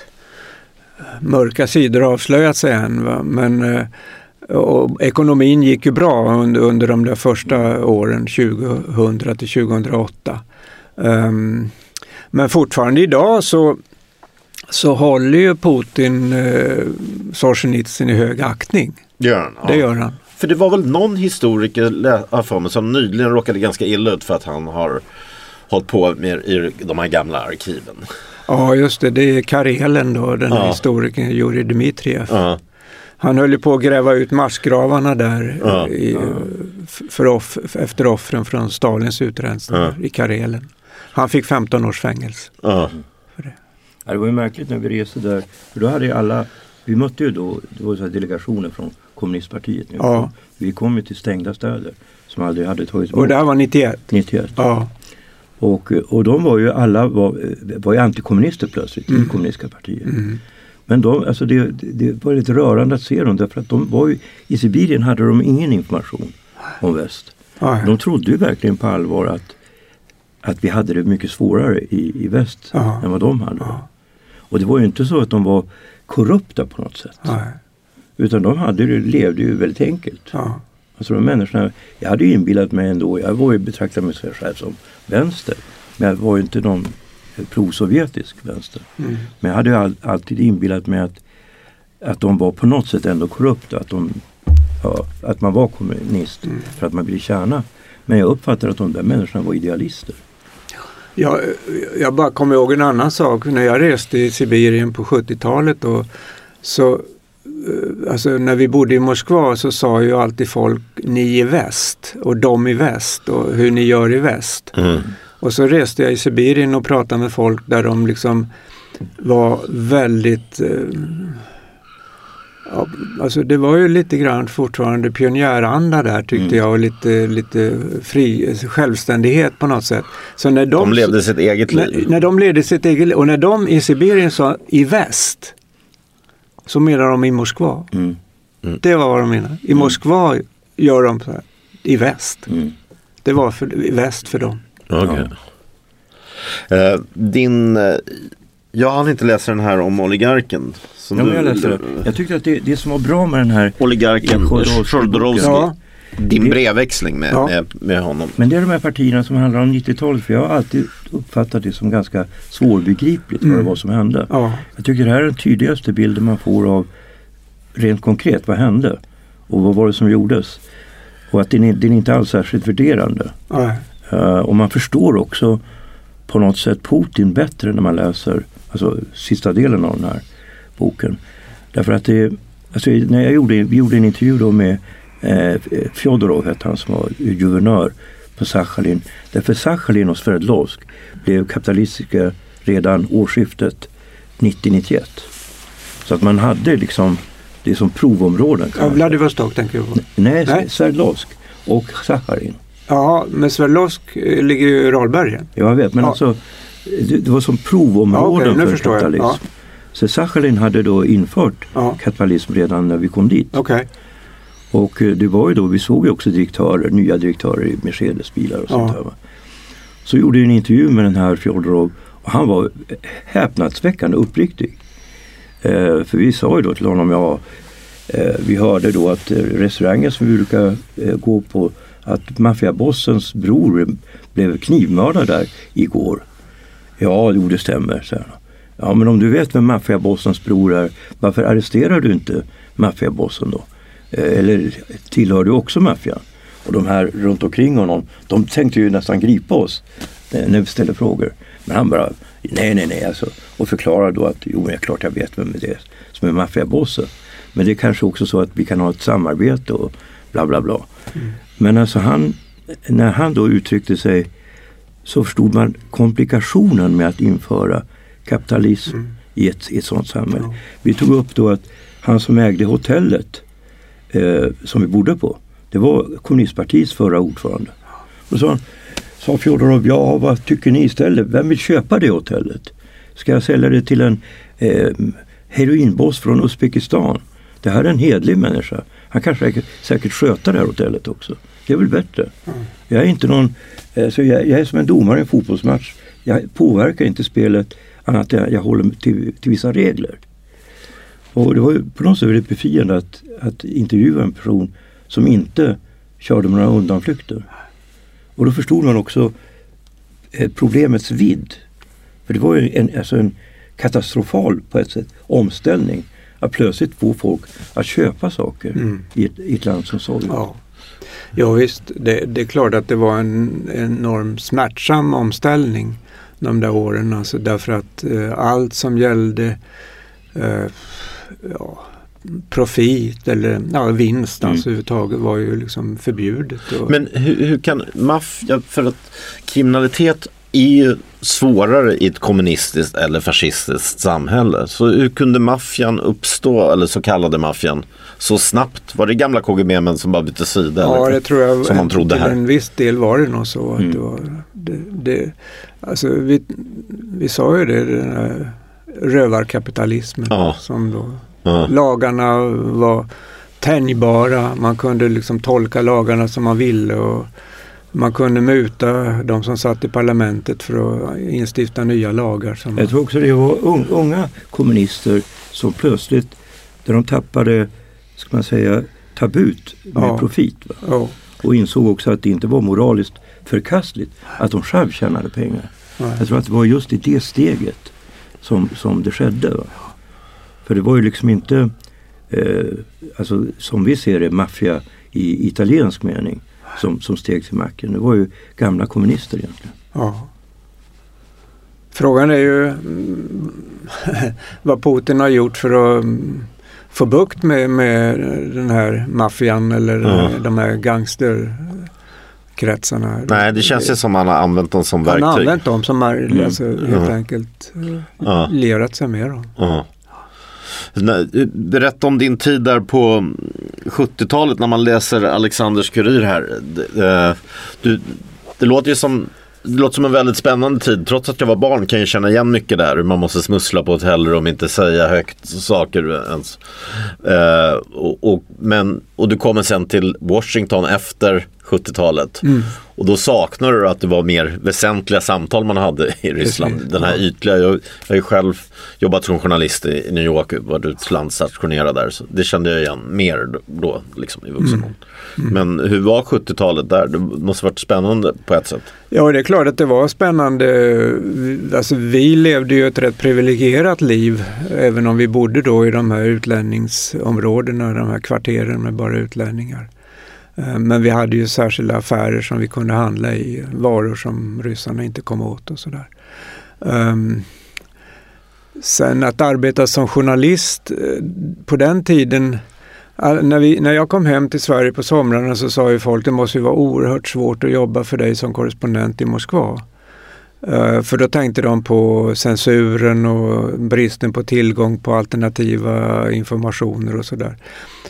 mörka sidor avslöjat sig än. Va? Men eh, och ekonomin gick ju bra under, under de där första åren, 2000 till 2008. Um, ehm, men fortfarande idag så, så håller ju Putin eh, Solzhenitsyn i hög aktning. Gör han? Det gör han. För det var väl någon historiker för mig, som nyligen råkade ganska illa ut för att han har hållit på med i de här gamla arkiven. Ja just det, det är Karelen då, den ja. historikern Jurij Dmitrijev. Ja. Han höll ju på att gräva ut massgravarna där ja. I, för off, efter offren från Stalins utrensning i Karelen. Han fick 15 års fängelse. För det. Det var ju märkligt när vi reste där. För då hade ju alla, vi mötte ju då, det var så här delegationer från kommunistpartiet. Ja. Vi kom ju till stängda städer som aldrig hade tagits Och det här var 91? 91. Ja. Och, och de var ju alla var, var ju antikommunister plötsligt Mm. i kommunistiska partiet. Men de, alltså det, det var lite rörande att se dem därför att de var ju, i Sibirien hade de ingen information om väst. Ja, De trodde ju verkligen på allvar att, att vi hade det mycket svårare i, i väst Ja. än vad de hade. Ja. Och det var ju inte så att de var korrupta på något sätt. Utan de hade, levde ju väldigt enkelt. Ja. Alltså de människorna, jag hade inbillat mig ändå, jag var ju betraktade mig själv som vänster. Men jag var ju inte någon pro-sovjetisk vänster. Mm. Men jag hade ju all, alltid inbillat mig att, att de var på något sätt ändå korrupta. Att, de, ja, att man var kommunist Mm. för att man ville tjäna. Men jag uppfattar att de där människorna var idealister. Jag, jag bara kommer ihåg en annan sak. När jag reste i Sibirien på 70-talet och så Alltså när vi bodde i Moskva så sa ju alltid folk ni i väst och de i väst och hur ni gör i väst. Mm. Och så reste jag i Sibirien och pratade med folk där de liksom var väldigt eh, ja, Alltså det var ju lite grann fortfarande pionjäranda där tyckte Mm. jag och lite, lite fri, självständighet på något sätt. Så när de, De levde sitt eget när, liv. när de levde sitt eget liv och när de i Sibirien sa i väst så menar de i Moskva. Mm. Det var vad de menade. I Moskva gör de så här, i väst. Mm. Det var för, i väst för dem. Okej. Eh, din, eh, jag hann inte läsa den här om oligarken. Som Ja, du, men jag, läste det. jag tyckte att det, det som var bra med den här Oligarken Chodorowsky. Chodorowsky. Ja, Din brevväxling med, Ja. med, med honom. Men det är de här partierna som handlar om 90-talet. För jag har alltid uppfattat det som ganska svårbegripligt vad Mm. det var som hände. ja, Jag tycker det här är den tydligaste bilden man får av rent konkret vad hände och vad var det som gjordes. Och att den är, den är inte alls särskilt värderande. Eh, och man förstår också på något sätt Putin bättre när man läser alltså, sista delen av den här boken. Därför att det, alltså, när jag gjorde, vi gjorde en intervju då med Fjodorov, hette han som var guvernör på Sachalin. Därför Sachalin och Sverdlovsk blev kapitalistiska redan årsskiftet 90-91. Så att man hade liksom det som provområden. kan ja. Vladivostok tänker jag på. Nej, Nej. Sverdlovsk och Sachalin. Ja, men Sverdlovsk eh, ligger ju i Ralbergen. Jag vet, men Ja. alltså det, det var som provområden Ja, nu för kapitalism. Ja. Så Sachalin hade då infört Ja. kapitalism redan när vi kom dit. Okej. Och eh, det var ju då, vi såg ju också direktörer, nya direktörer i Mercedesbilar och sånt Ja. där. Så gjorde jag en intervju med den här Fjodorov och han var häpnadsväckande uppriktig. Eh, för vi sa ju då till honom, ja eh, vi hörde då att eh, restaurangen som vi brukar eh, gå på att maffiabossens bror blev knivmördad där igår. Ja, jo det stämmer, säger han. Ja, men om du vet vem maffiabossens bror är, varför arresterar du inte maffiabossen då? Eh, Eller tillhör du också maffian? Och de här runt omkring honom, de tänkte ju nästan gripa oss eh, när vi ställde frågor. Men han bara, nej, nej, nej, alltså. Och förklarade då att, jo, men klart jag vet vem det är som är maffiabossen. Men det är kanske också så att vi kan ha ett samarbete och bla, bla, bla. Men alltså han, när han då uttryckte sig så förstod man komplikationen med att införa kapitalism i, ett, i ett sådant samhälle. Ja. Vi tog upp då att han som ägde hotellet eh, som vi bodde på, det var kommunistpartiets förra ordförande. Och så sa Fjodorov, ja vad tycker ni istället? Vem vill köpa det hotellet? Ska jag sälja det till en eh, heroinboss från Uzbekistan? Det här är en hedlig människa. Han kan säkert, säkert sköta det här hotellet också. Det är väl bättre. Jag är inte någon, eh, så jag, jag är som en domare i en fotbollsmatch. Jag påverkar inte spelet annat än jag håller till, till vissa regler. Och det var ju på något sätt väldigt befriande att, att intervjua en person som inte körde med några undanflykter. Och då förstod man också eh, problemets vidd. För det var ju en, alltså en katastrofal på ett sätt omställning. Att plötsligt få folk att köpa saker Mm. i, ett, i ett land som Sovjet. Ja. ja visst, det, det är klart att det var en enorm smärtsam omställning de där åren. Alltså därför att eh, allt som gällde eh, ja, profit eller ja, vinst Mm. alltså överhuvudtaget var ju liksom förbjudet. Och, Men hur, hur kan maffia, för att kriminalitet är ju svårare i ett kommunistiskt eller fascistiskt samhälle. Så hur kunde maffian uppstå, eller så kallade maffian, så snabbt? Var det gamla KGB-män som bara bytte sida? Ja, eller? det tror jag. Som man trodde till här. en viss del var det nog så. Att Mm. det var, det, det, alltså vi, vi sa ju det, den här rövarkapitalismen. Ja. Som då, Ja. lagarna var tänjbara. Man kunde liksom tolka lagarna som man ville. Och man kunde muta de som satt i parlamentet för att instifta nya lagar. Som Jag tror också det var un- unga kommunister som plötsligt, där de tappade, ska man säga, tabut med Ja. profit. Va? ja, Och insåg också att det inte var moraliskt förkastligt att de själv tjänade pengar. nej. Jag tror att det var just i det steget som, som det skedde. Va? För det var ju liksom inte, eh, alltså som vi ser det, maffia i italiensk mening som, som steg till makten. Det var ju gamla kommunister egentligen. Ja. Frågan är ju mm, *laughs* vad Putin har gjort för att mm, få bukt med, med den här maffian eller Ja. de här gangsterkretsarna. Nej, det känns ju som han har använt dem som Han har verktyg. använt dem som har alltså, helt Ja. enkelt eh, Ja. lierat sig med dem. Ja. Berätta om din tid där på 70-talet när man läser Alexanders kurir här. Det, eh, Du, det låter ju som det låter som en väldigt spännande tid. Trots att jag var barn kan jag känna igen mycket där. Hur man måste smussla på hotellrum, inte säga högt saker ens. Eh, och, och, men, och du kommer sen till Washington efter 70-talet. Mm. Och då saknar du att det var mer väsentliga samtal man hade i Ryssland. Precis, Den här ytliga, jag, jag har ju själv jobbat som journalist i, New York, varit utlandsstationerad där. Så det kände jag igen mer då, liksom i vuxen ålder. Mm. Men hur var 70-talet där? Det måste varit spännande på ett sätt. Ja, det är klart att det var spännande. Alltså, vi levde ju ett rätt privilegierat liv, även om vi bodde då i de här utlänningsområdena, de här kvarteren med bara utlänningar. Eh, men vi hade ju särskilda affärer som vi kunde handla i, varor som ryssarna inte kom åt och sådär. Ehm, sen att arbeta som journalist eh, på den tiden När, vi, när jag kom hem till Sverige på somrarna så sa ju folk det måste ju vara oerhört svårt att jobba för dig som korrespondent i Moskva. Eh, för då tänkte de på censuren och bristen på tillgång på alternativa informationer och sådär.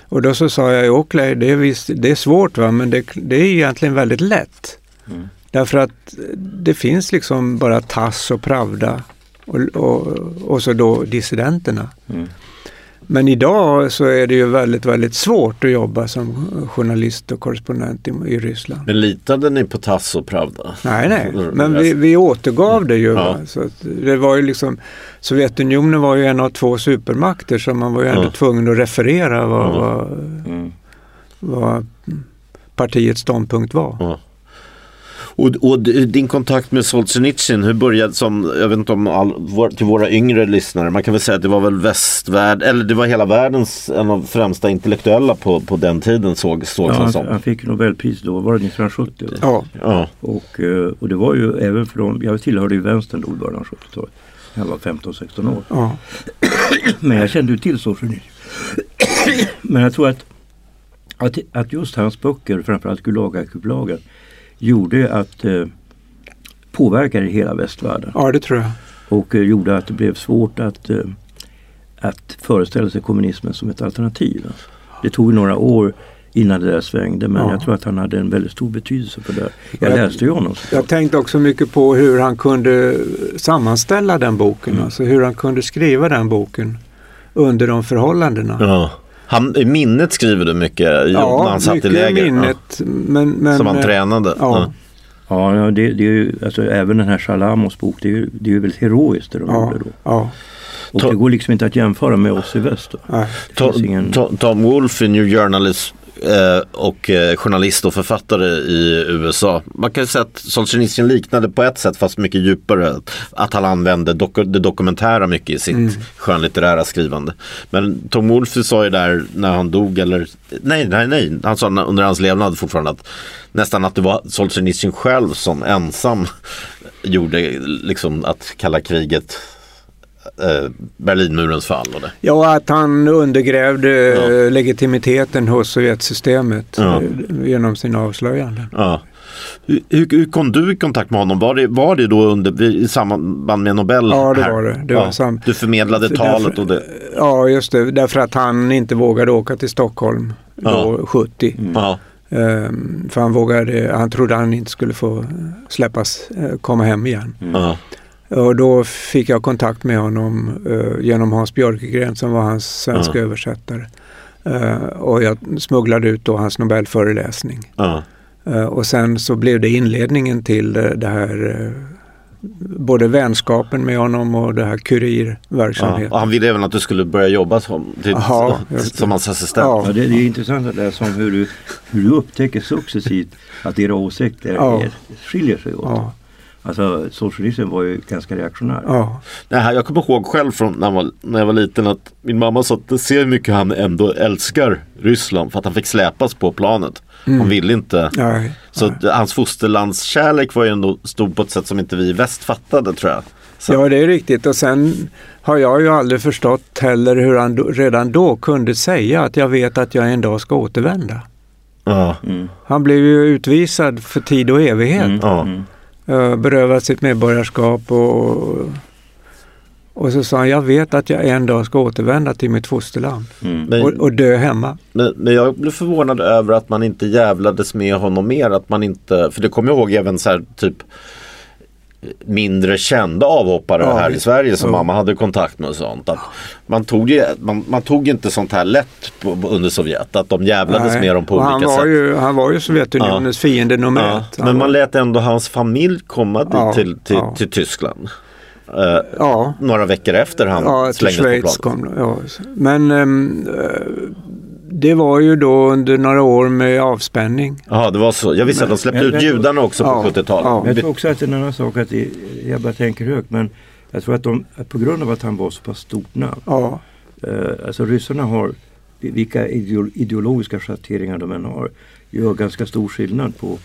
Och då så sa jag, ju, okej det är, visst, det är svårt va, men det, det är egentligen väldigt lätt. Mm. Därför att det finns liksom bara Tass och Pravda och, och, och så då dissidenterna. Mm. Men idag så är det ju väldigt, väldigt svårt att jobba som journalist och korrespondent i, i Ryssland. Men litade ni på Tass och Pravda? Nej, nej, men vi, vi återgav det ju. Ja. Så det var ju liksom, Sovjetunionen var ju en av två supermakter så man var ju ändå Ja. tvungen att referera vad, Ja. vad, Mm. vad partiets ståndpunkt var. Och, och din kontakt med Solzhenitsyn, hur började som, jag vet inte om all, vår, till våra yngre lyssnare, man kan väl säga att det var väl västvärld, eller det var hela världens en av främsta intellektuella på, på den tiden såg, såg Ja, han, som. han fick Nobelpris då, var det 1970? va? Ja, Ja, Och, eh, och det var ju även för dem, jag tillhörde ju vänstern då i början av 70-talet. Jag var 15-16 år. ja, *clears throat* Men jag kände ju till Solzhenitsyn. *clears throat* Men jag tror att, att, att just hans böcker, framförallt Gulagarkipelagen, gjorde att eh, påverkade hela västvärlden. ja, det tror jag. Och eh, gjorde att det blev svårt att, eh, att föreställa sig kommunismen som ett alternativ. Det tog några år innan det där svängde men Ja. jag tror att han hade en väldigt stor betydelse för det. Jag Jag- läste ju honom. Jag tänkte också mycket på hur han kunde sammanställa den boken, Mm. alltså hur han kunde skriva den boken under de förhållandena. ja. Han, I minnet skriver du mycket när han satt i läger. minnet. Men, Ja. men, Som han eh, tränade. Ja, Ja, ja, det, det är ju, alltså, även den här Shalamos bok, det är ju, det är ju väldigt heroiskt det de ja, gjorde då. ja, Och Ta- det går liksom inte att jämföra med oss i väst. Ingen... Tom, Tom Wolfe, New Journalist och eh, journalist och författare i USA. Man kan ju säga att Solzhenitsyn liknade på ett sätt fast mycket djupare. Att han använde doku det dokumentära mycket i sitt Mm. skönlitterära skrivande. Men Tom Wolfe sa ju där när han dog eller nej, nej, nej. Han sa under hans levnad fortfarande att nästan att det var Solzhenitsyn själv som ensam *laughs* gjorde liksom att kalla kriget eh, Berlinmurens fall och det. Ja, att han undergrävde Ja. eh, legitimiteten hos Sovjetsystemet Ja. eh, genom sina avslöjanden. Ja. Hur, hur, kom du i kontakt med honom? Var det, var det då under, i samband med Nobel? Ja, det här? var det. det var Ja, sam- Du förmedlade För talet därför- och det. Ja, just det. Därför att han inte vågade åka till Stockholm då, 70. Ja, Ehm, för han vågade, han trodde han inte skulle få släppas, eh, komma hem igen. ja, Och då fick jag kontakt med honom eh, genom Hans Björkegren som var hans svenska Ja. översättare. Eh, och jag smugglade ut då hans Nobelföreläsning. ja. Eh, och sen så blev det inledningen till det här eh, både vänskapen med honom och det här ja. kurirverksamheten. Och han ville även att du skulle börja jobba som, till, det. som hans assistent. Ja. Ja, det, det är intressant att läsa om hur du, hur du upptäcker successivt att era åsikter Ja. är, skiljer sig åt. Ja, Alltså socialismen var ju ganska reaktionär. ja, Det här, jag kommer ihåg själv från när, jag var, när jag var liten att min mamma sa att det ser hur mycket han ändå älskar Ryssland för att han fick släpas på planet. Han ville inte. nej, Så nej. att hans fosterlandskärlek var ju ändå stor på ett sätt som inte vi i väst fattade tror jag. Så, Ja, det är riktigt. Och sen har jag ju aldrig förstått heller hur han då, redan då kunde säga att jag vet att jag en dag ska återvända. Mm. Han blev ju utvisad för tid och evighet. Mm. Eh, berövad sitt medborgarskap och, och så sa han, jag vet att jag en dag ska återvända till mitt fosterland Mm. Och, och dö hemma. men, men jag blev förvånad över att man inte jävlades med honom mer. Att man inte, för det kommer jag ihåg även så här typ mindre kända avhoppare Ja, här i. Sverige som Ja. mamma hade kontakt med och sånt. Att man, tog ju, man, man tog inte sånt här lätt på, under Sovjet. Att de jävlades Nej. med dem på och olika han var sätt. Ju, han var ju Sovjetunionens fiende nummer Ja, ett. Han men man var- lät ändå hans familj komma dit Ja, till, till, ja. till Tyskland. Eh, Ja, några veckor efter han ja slängdes på planet. kom ja. Men eh, det var ju då under några år med avspänning. Ja, det var så. Jag visste att de släppte Men- ut men- judarna också på Ja, 70-talet. ja. Men jag tror också att det är en annan sak att det, jag bara tänker högt men jag tror att, de, att på grund av att han var så pass stort namn. Ja, Eh, alltså ryssarna har, vilka ideol, ideologiska schatteringar de än har, gör ganska stor skillnad på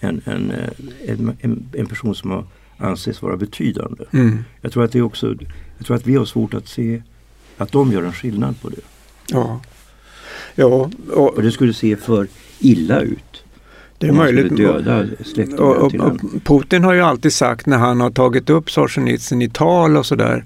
en, en, eh, en, en, en person som har anses vara betydande. mm, Jag tror att det är också, jag tror att vi har svårt att se att de gör en skillnad på det. ja. Ja, och Och det skulle se för illa ut. det är möjligt. döda släktingar Och, och, och. Putin har ju alltid sagt när han har tagit upp Solzhenitsyn i tal och sådär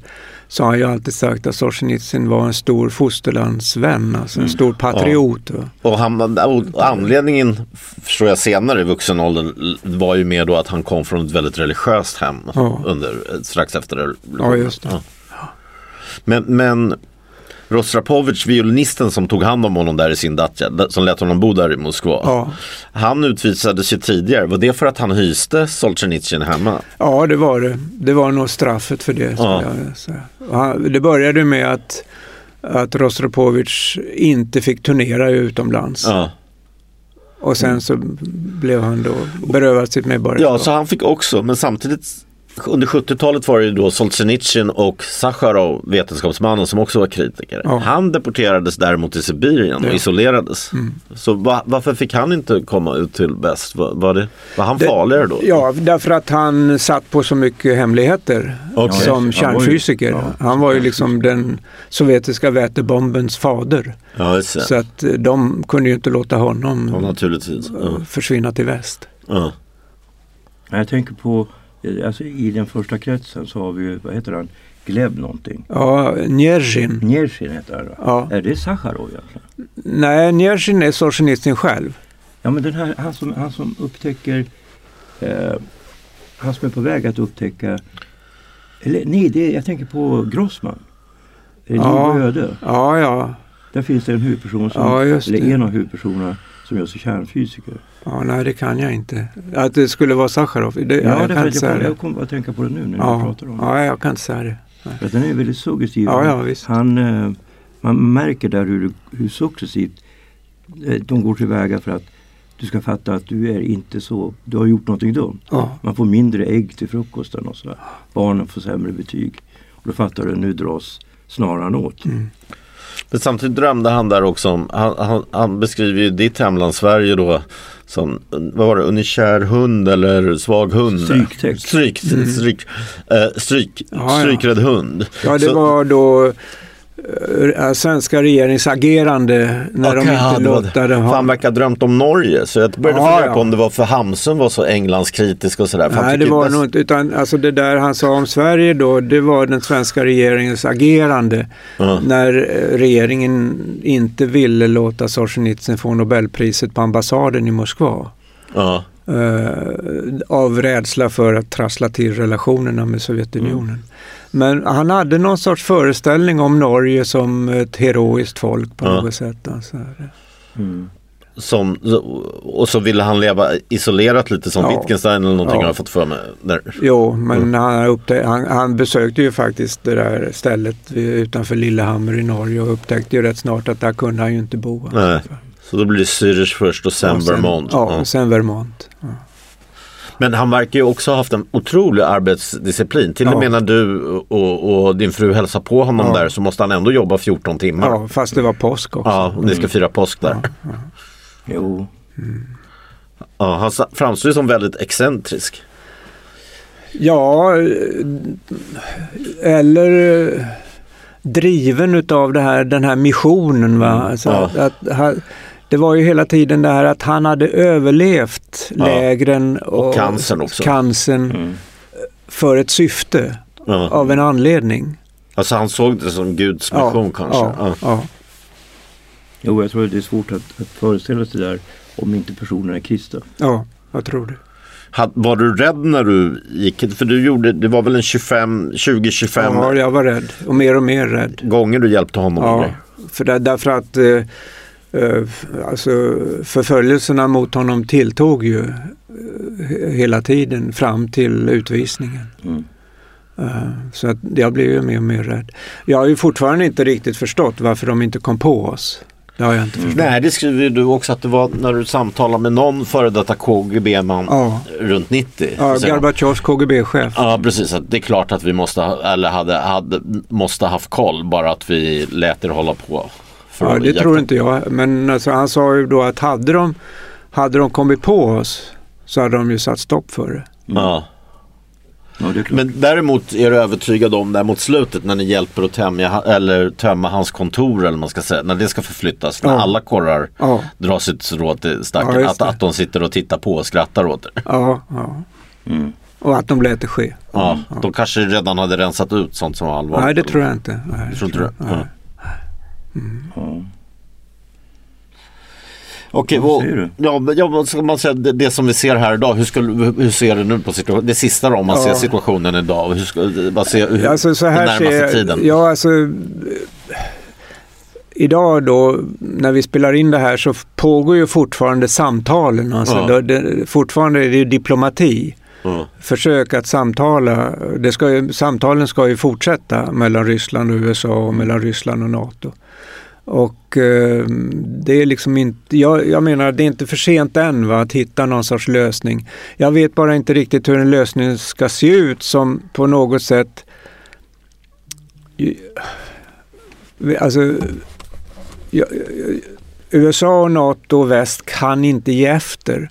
så har han ju alltid sagt att Solzhenitsyn var en stor fosterlandsvän, alltså en Mm. stor patriot. va. Och, han, och anledningen, förstår jag senare i vuxen ålder, var ju mer då att han kom från ett väldigt religiöst hem Ja. under, strax efter revolutionen. Ja, just det. Men, men Rostropovich, violinisten som tog hand om honom där i sin dacha, som lät honom bo där i Moskva. Ja. Han utvisades ju tidigare. Var det för att han hyste Solzhenitsyn hemma? ja, det var det. Det var nog straffet för det. Ja. han, det började med att, att Rostropovich inte fick turnera utomlands. Ja. Och sen så blev han då berövad sitt medborgarskap. ja, så han fick också, men samtidigt under 70-talet var det ju då Solzhenitsyn och Sacharov, vetenskapsmannen, som också var kritiker. Ja. Han deporterades däremot till Sibirien och Ja. isolerades. Mm. Så va, varför fick han inte komma ut till väst? Var, var, det, var han Det- farligare då? Ja, därför att han satt på så mycket hemligheter Okej. som Han var ju- kärnfysiker. ja, han var ju liksom den sovjetiska vätebombens fader. Så att eh, de kunde ju inte låta honom Ja, naturligtvis. Ja. eh, försvinna till väst. Ja. Jag tänker på, alltså i den första kretsen så har vi vad heter han, Gleb någonting. Ja, Njerzjin. Njerzjin heter han? Ja. Är det Sacharov egentligen? Nej, Njerzjin är Solzhenitsyn själv. Ja men den här, han som, han som upptäcker, eh, han som är på väg att upptäcka, eller nej, det jag tänker på Grossman. Är det Ja. Liv och öde? Ja, ja. Där finns det en huvudperson, som, Ja, eller en av huvudpersonerna som gör sig kärnfysiker. ja. Nej, det kan jag inte. Att det skulle vara Sacharov, det, ja, Ja, jag därför kan inte jag, säga det. jag kommer att tänka på det nu när Ja, pratar om det. ja, jag kan inte säga det. För den är väldigt suggestiv. Ja, ja, visst. Han, eh, man märker där hur, hur successivt eh, de går tillväga för att du ska fatta att du är inte så, du har gjort någonting dumt. Ja, Man får mindre ägg till frukosten och så. där. Barnen får sämre betyg. Och då fattar du, nu dras snaran åt. mm. Men samtidigt drömde han där också om, han, han, han beskriver ju ditt hemland Sverige då som, vad var det, unikär hund eller svag hund? Stryktext. Stryk, stryk, eh, stryk, Ja, ja. strykrädd hund. ja det Så- var då eh, svenska regerings agerande när Okej, de ja, inte det var det. ha... han verkar ha drömt om Norge så jag började Ja, fundera ja. på om det var för Hamsun var så Englandskritisk och sådär. Nej, det var bäst- nog inte, utan alltså det där han sa om Sverige då, det var den svenska regeringens agerande Ja. när eh, regeringen inte ville låta Solzjenitsyn få Nobelpriset på ambassaden i Moskva. Ja. eh, av rädsla för att trassla till relationerna med Sovjetunionen. Mm. Men han hade någon sorts föreställning om Norge som ett heroiskt folk på Ja. något sätt. Alltså. Mm. Som, och så ville han leva isolerat lite som Ja. Wittgenstein eller någonting Ja. har jag fått för mig. Där. Jo, men han, upptä- han, han besökte ju faktiskt det där stället utanför Lillehammer i Norge och upptäckte ju rätt snart att där kunde han ju inte bo. Nej. Så då blir det Zürich först och sen, Och Vermont. Ja, Ja. och sen Vermont. Ja. Men han verkar ju också ha haft en otrolig arbetsdisciplin. Till och Ja. med när du och, och din fru hälsar på honom Ja. där så måste han ändå jobba 14 timmar. ja, fast det var påsk också. Ja, och ni ska fira påsk där. Ja, Jo, Ja, han framstår ju som väldigt excentrisk. Ja, eller eh, driven utav det här, den här missionen. Va? Alltså, Ja. att, han- det var ju hela tiden det här att han hade överlevt Ja. lägren och, Och cancern också. cancern mm. för ett syfte, Ja. av en anledning. Alltså han såg det som Guds mission kanske. Ja, Ja. ja. jo, jag tror att det är svårt att, att föreställa sig det där om inte personen är kristen. ja, jag tror det. Var du rädd när du gick? För du gjorde, det var väl en 25, 20-25 Ja, jag var rädd och mer och mer rädd. gånger du hjälpte honom? Ja, för där, därför att eh, alltså, förföljelserna mot honom tilltog ju eh, hela tiden fram till utvisningen. Mm. Eh, så att jag blev ju mer och mer rädd. Jag har ju fortfarande inte riktigt förstått varför de inte kom på oss. Det har jag inte förstått. Nej, det skriver ju du också att det var när du samtalade med någon före detta KGB-man Ja, runt 90. ja Gorbatjovs KGB-chef. Ja precis, det är klart att vi måste eller hade, hade, måste haft koll bara att vi lät er hålla på. För Ja, det tror inte jag. Men alltså, han sa ju då att hade de, hade de kommit på oss så hade de ju satt stopp för det. Ja. Ja, det. Men däremot är du övertygad om där mot slutet när ni hjälper att tämja, eller tömma hans kontor eller man ska säga, när det ska förflyttas, när Ja. alla korrar Ja, drar sitt strå till stacken, att, det. att de sitter och tittar på och skrattar åt det. ja, ja. Mm. Och att de lät det ske. Ja, De kanske redan hade rensat ut sånt som var allvarligt. Nej, det tror jag inte. Nej, Tror inte du? Ja. Ja. Okej, Vad säger du? ja, ja, ska man säga, det, det som vi ser här idag, hur, skulle, hur, ser det nu på situationen? Det sista då, om man Ja. ser situationen idag, hur ska, vad ser, hur, Alltså så här den närmaste ser tiden? Ja, alltså Idag då när vi spelar in det här så pågår ju fortfarande samtalen. Alltså, Ja. då, det, fortfarande är det ju diplomati. Ja. Försök att samtala. Det ska ju, samtalen ska ju fortsätta mellan Ryssland och USA och mellan Ryssland och NATO. Och eh, det är liksom inte, jag, jag menar det är inte för sent än va, att hitta någon sorts lösning. Jag vet bara inte riktigt hur en lösning ska se ut som på något sätt Alltså, ja, USA och NATO och väst kan inte ge efter.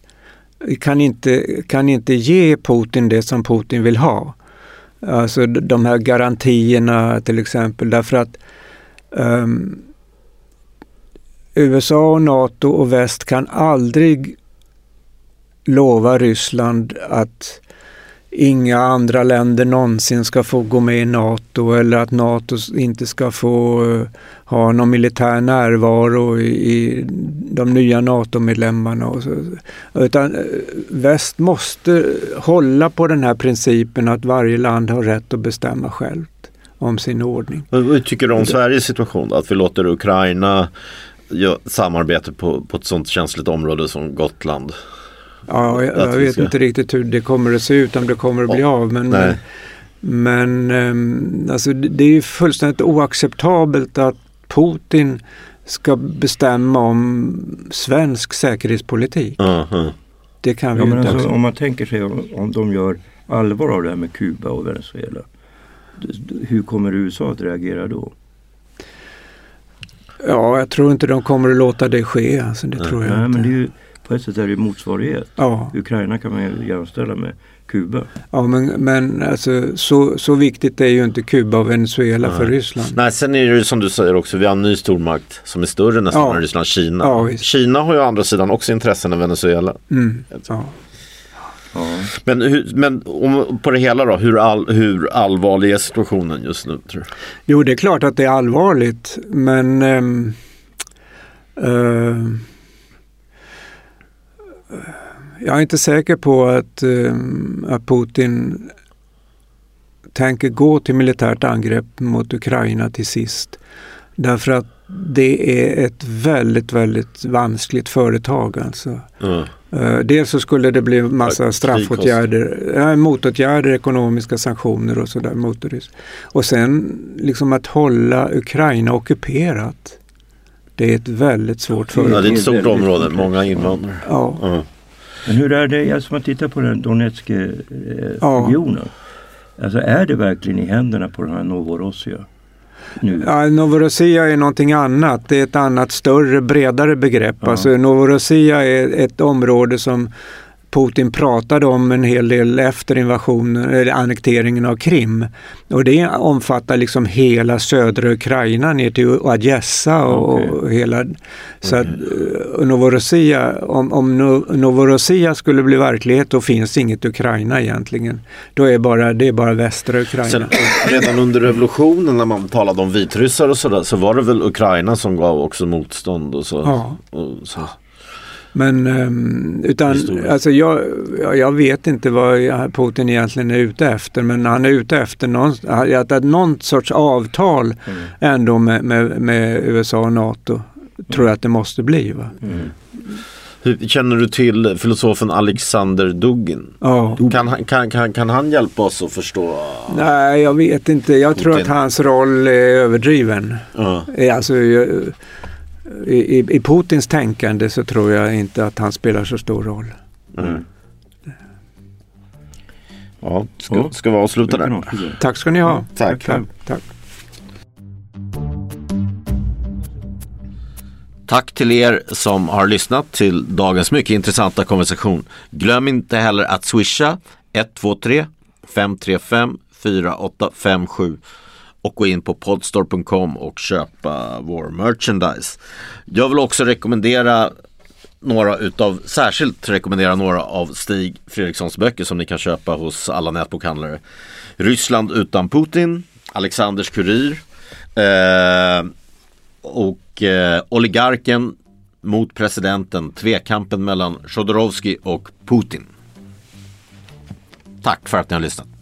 Kan inte, kan inte ge Putin det som Putin vill ha. Alltså de här garantierna till exempel därför att um, USA och NATO och väst kan aldrig lova Ryssland att inga andra länder någonsin ska få gå med i NATO eller att NATO inte ska få uh, ha någon militär närvaro i, de nya NATO-medlemmarna. Utan uh, väst måste hålla på den här principen att varje land har rätt att bestämma självt om sin ordning. Vad tycker du om Sveriges situation? Att vi låter Ukraina samarbete på, på ett sånt känsligt område som Gotland? Ja, jag, jag vet ska- inte riktigt hur det kommer att se ut, om det kommer att bli av. Men, Nej. men ehm, alltså, det är ju fullständigt oacceptabelt att Putin ska bestämma om svensk säkerhetspolitik. Ja, ja. Det kan vi Ja, ju inte alltså, om man tänker sig om, om de gör allvar av det här med Kuba och Venezuela. Hur kommer USA att reagera då? Ja, jag tror inte de kommer att låta det ske. Alltså, det Nej. tror jag Nej, inte. men det är ju, på ett sätt är det motsvarighet. Ja, Ukraina kan man ju jämställa med Kuba. Ja, men, men alltså, så, så viktigt är ju inte Kuba och Venezuela för Ryssland. Nej, sen är det ju som du säger också, vi har en ny stormakt som är större nästan Ja. än Ryssland, Kina. Ja. Kina har ju å andra sidan också intressen än Venezuela. Mm. Ja. Ja. Men, hur, men om, på det hela då, hur, all, hur allvarlig är situationen just nu tror du? Jo, det är klart att det är allvarligt, men ehm, eh, jag är inte säker på att, ehm, att Putin tänker gå till militärt angrepp mot Ukraina till sist. Därför att det är ett väldigt, väldigt vanskligt företag. Alltså. Ja. Eh, Dels så skulle det bli massa Ja, straffåtgärder, äh, motåtgärder, ekonomiska sanktioner och sådär mot Ryssland. Och sen liksom att hålla Ukraina ockuperat. Det är ett väldigt svårt Ja, företag. det är ett stort område, många invandrare. Ja. Ja. Men hur är det, alltså man tittar på den Donetska eh, Ja. Alltså är det verkligen i händerna på den här Novorossija? Nu? Ja, Novorossija är någonting annat. Det är ett annat större, bredare begrepp. Ja. Alltså, Novorossija är ett område som Putin pratade om en hel del efter invasionen, eller annekteringen av Krim. Och det omfattar liksom hela södra Ukraina ner till Odessa och, och hela... Så att eh, Novorossija, om, om No- Novorossija skulle bli verklighet då finns inget Ukraina egentligen. Då är bara, det är bara västra Ukraina. Sen, redan under revolutionen när man talade om vitryssar och sådär så var det väl Ukraina som gav också motstånd och så. Ja. Och så. Men ehm, utan, alltså jag, jag vet inte vad Putin egentligen är ute efter men han är ute efter någon, att, någon sorts avtal Mm. ändå med, med, med USA och NATO. Tror jag att det måste bli. Va? Mm. Känner du till filosofen Alexander Dugin? Ja. Kan, kan, kan, kan han hjälpa oss att förstå? Nej, jag vet inte. Jag tror Putin. att hans roll är överdriven. Ja. Eh, Alltså, jag- i, i, I Putins tänkande så tror jag inte att han spelar så stor roll. Mm. Ja, ska, ska vi avsluta där? Tack ska ni ha. Tack. Tack. Tack. Tack till er som har lyssnat till dagens mycket intressanta konversation. Glöm inte heller att swisha 123 535 4857 och gå in på podstore.com och köpa vår merchandise. Jag vill också rekommendera några utav, särskilt rekommendera några av Stig Fredrikssons böcker som ni kan köpa hos alla nätbokhandlare. Ryssland utan Putin, Alexanders kurir eh, och eh, oligarken mot presidenten, tvekampen mellan Chodorowski och Putin. Tack för att ni har lyssnat.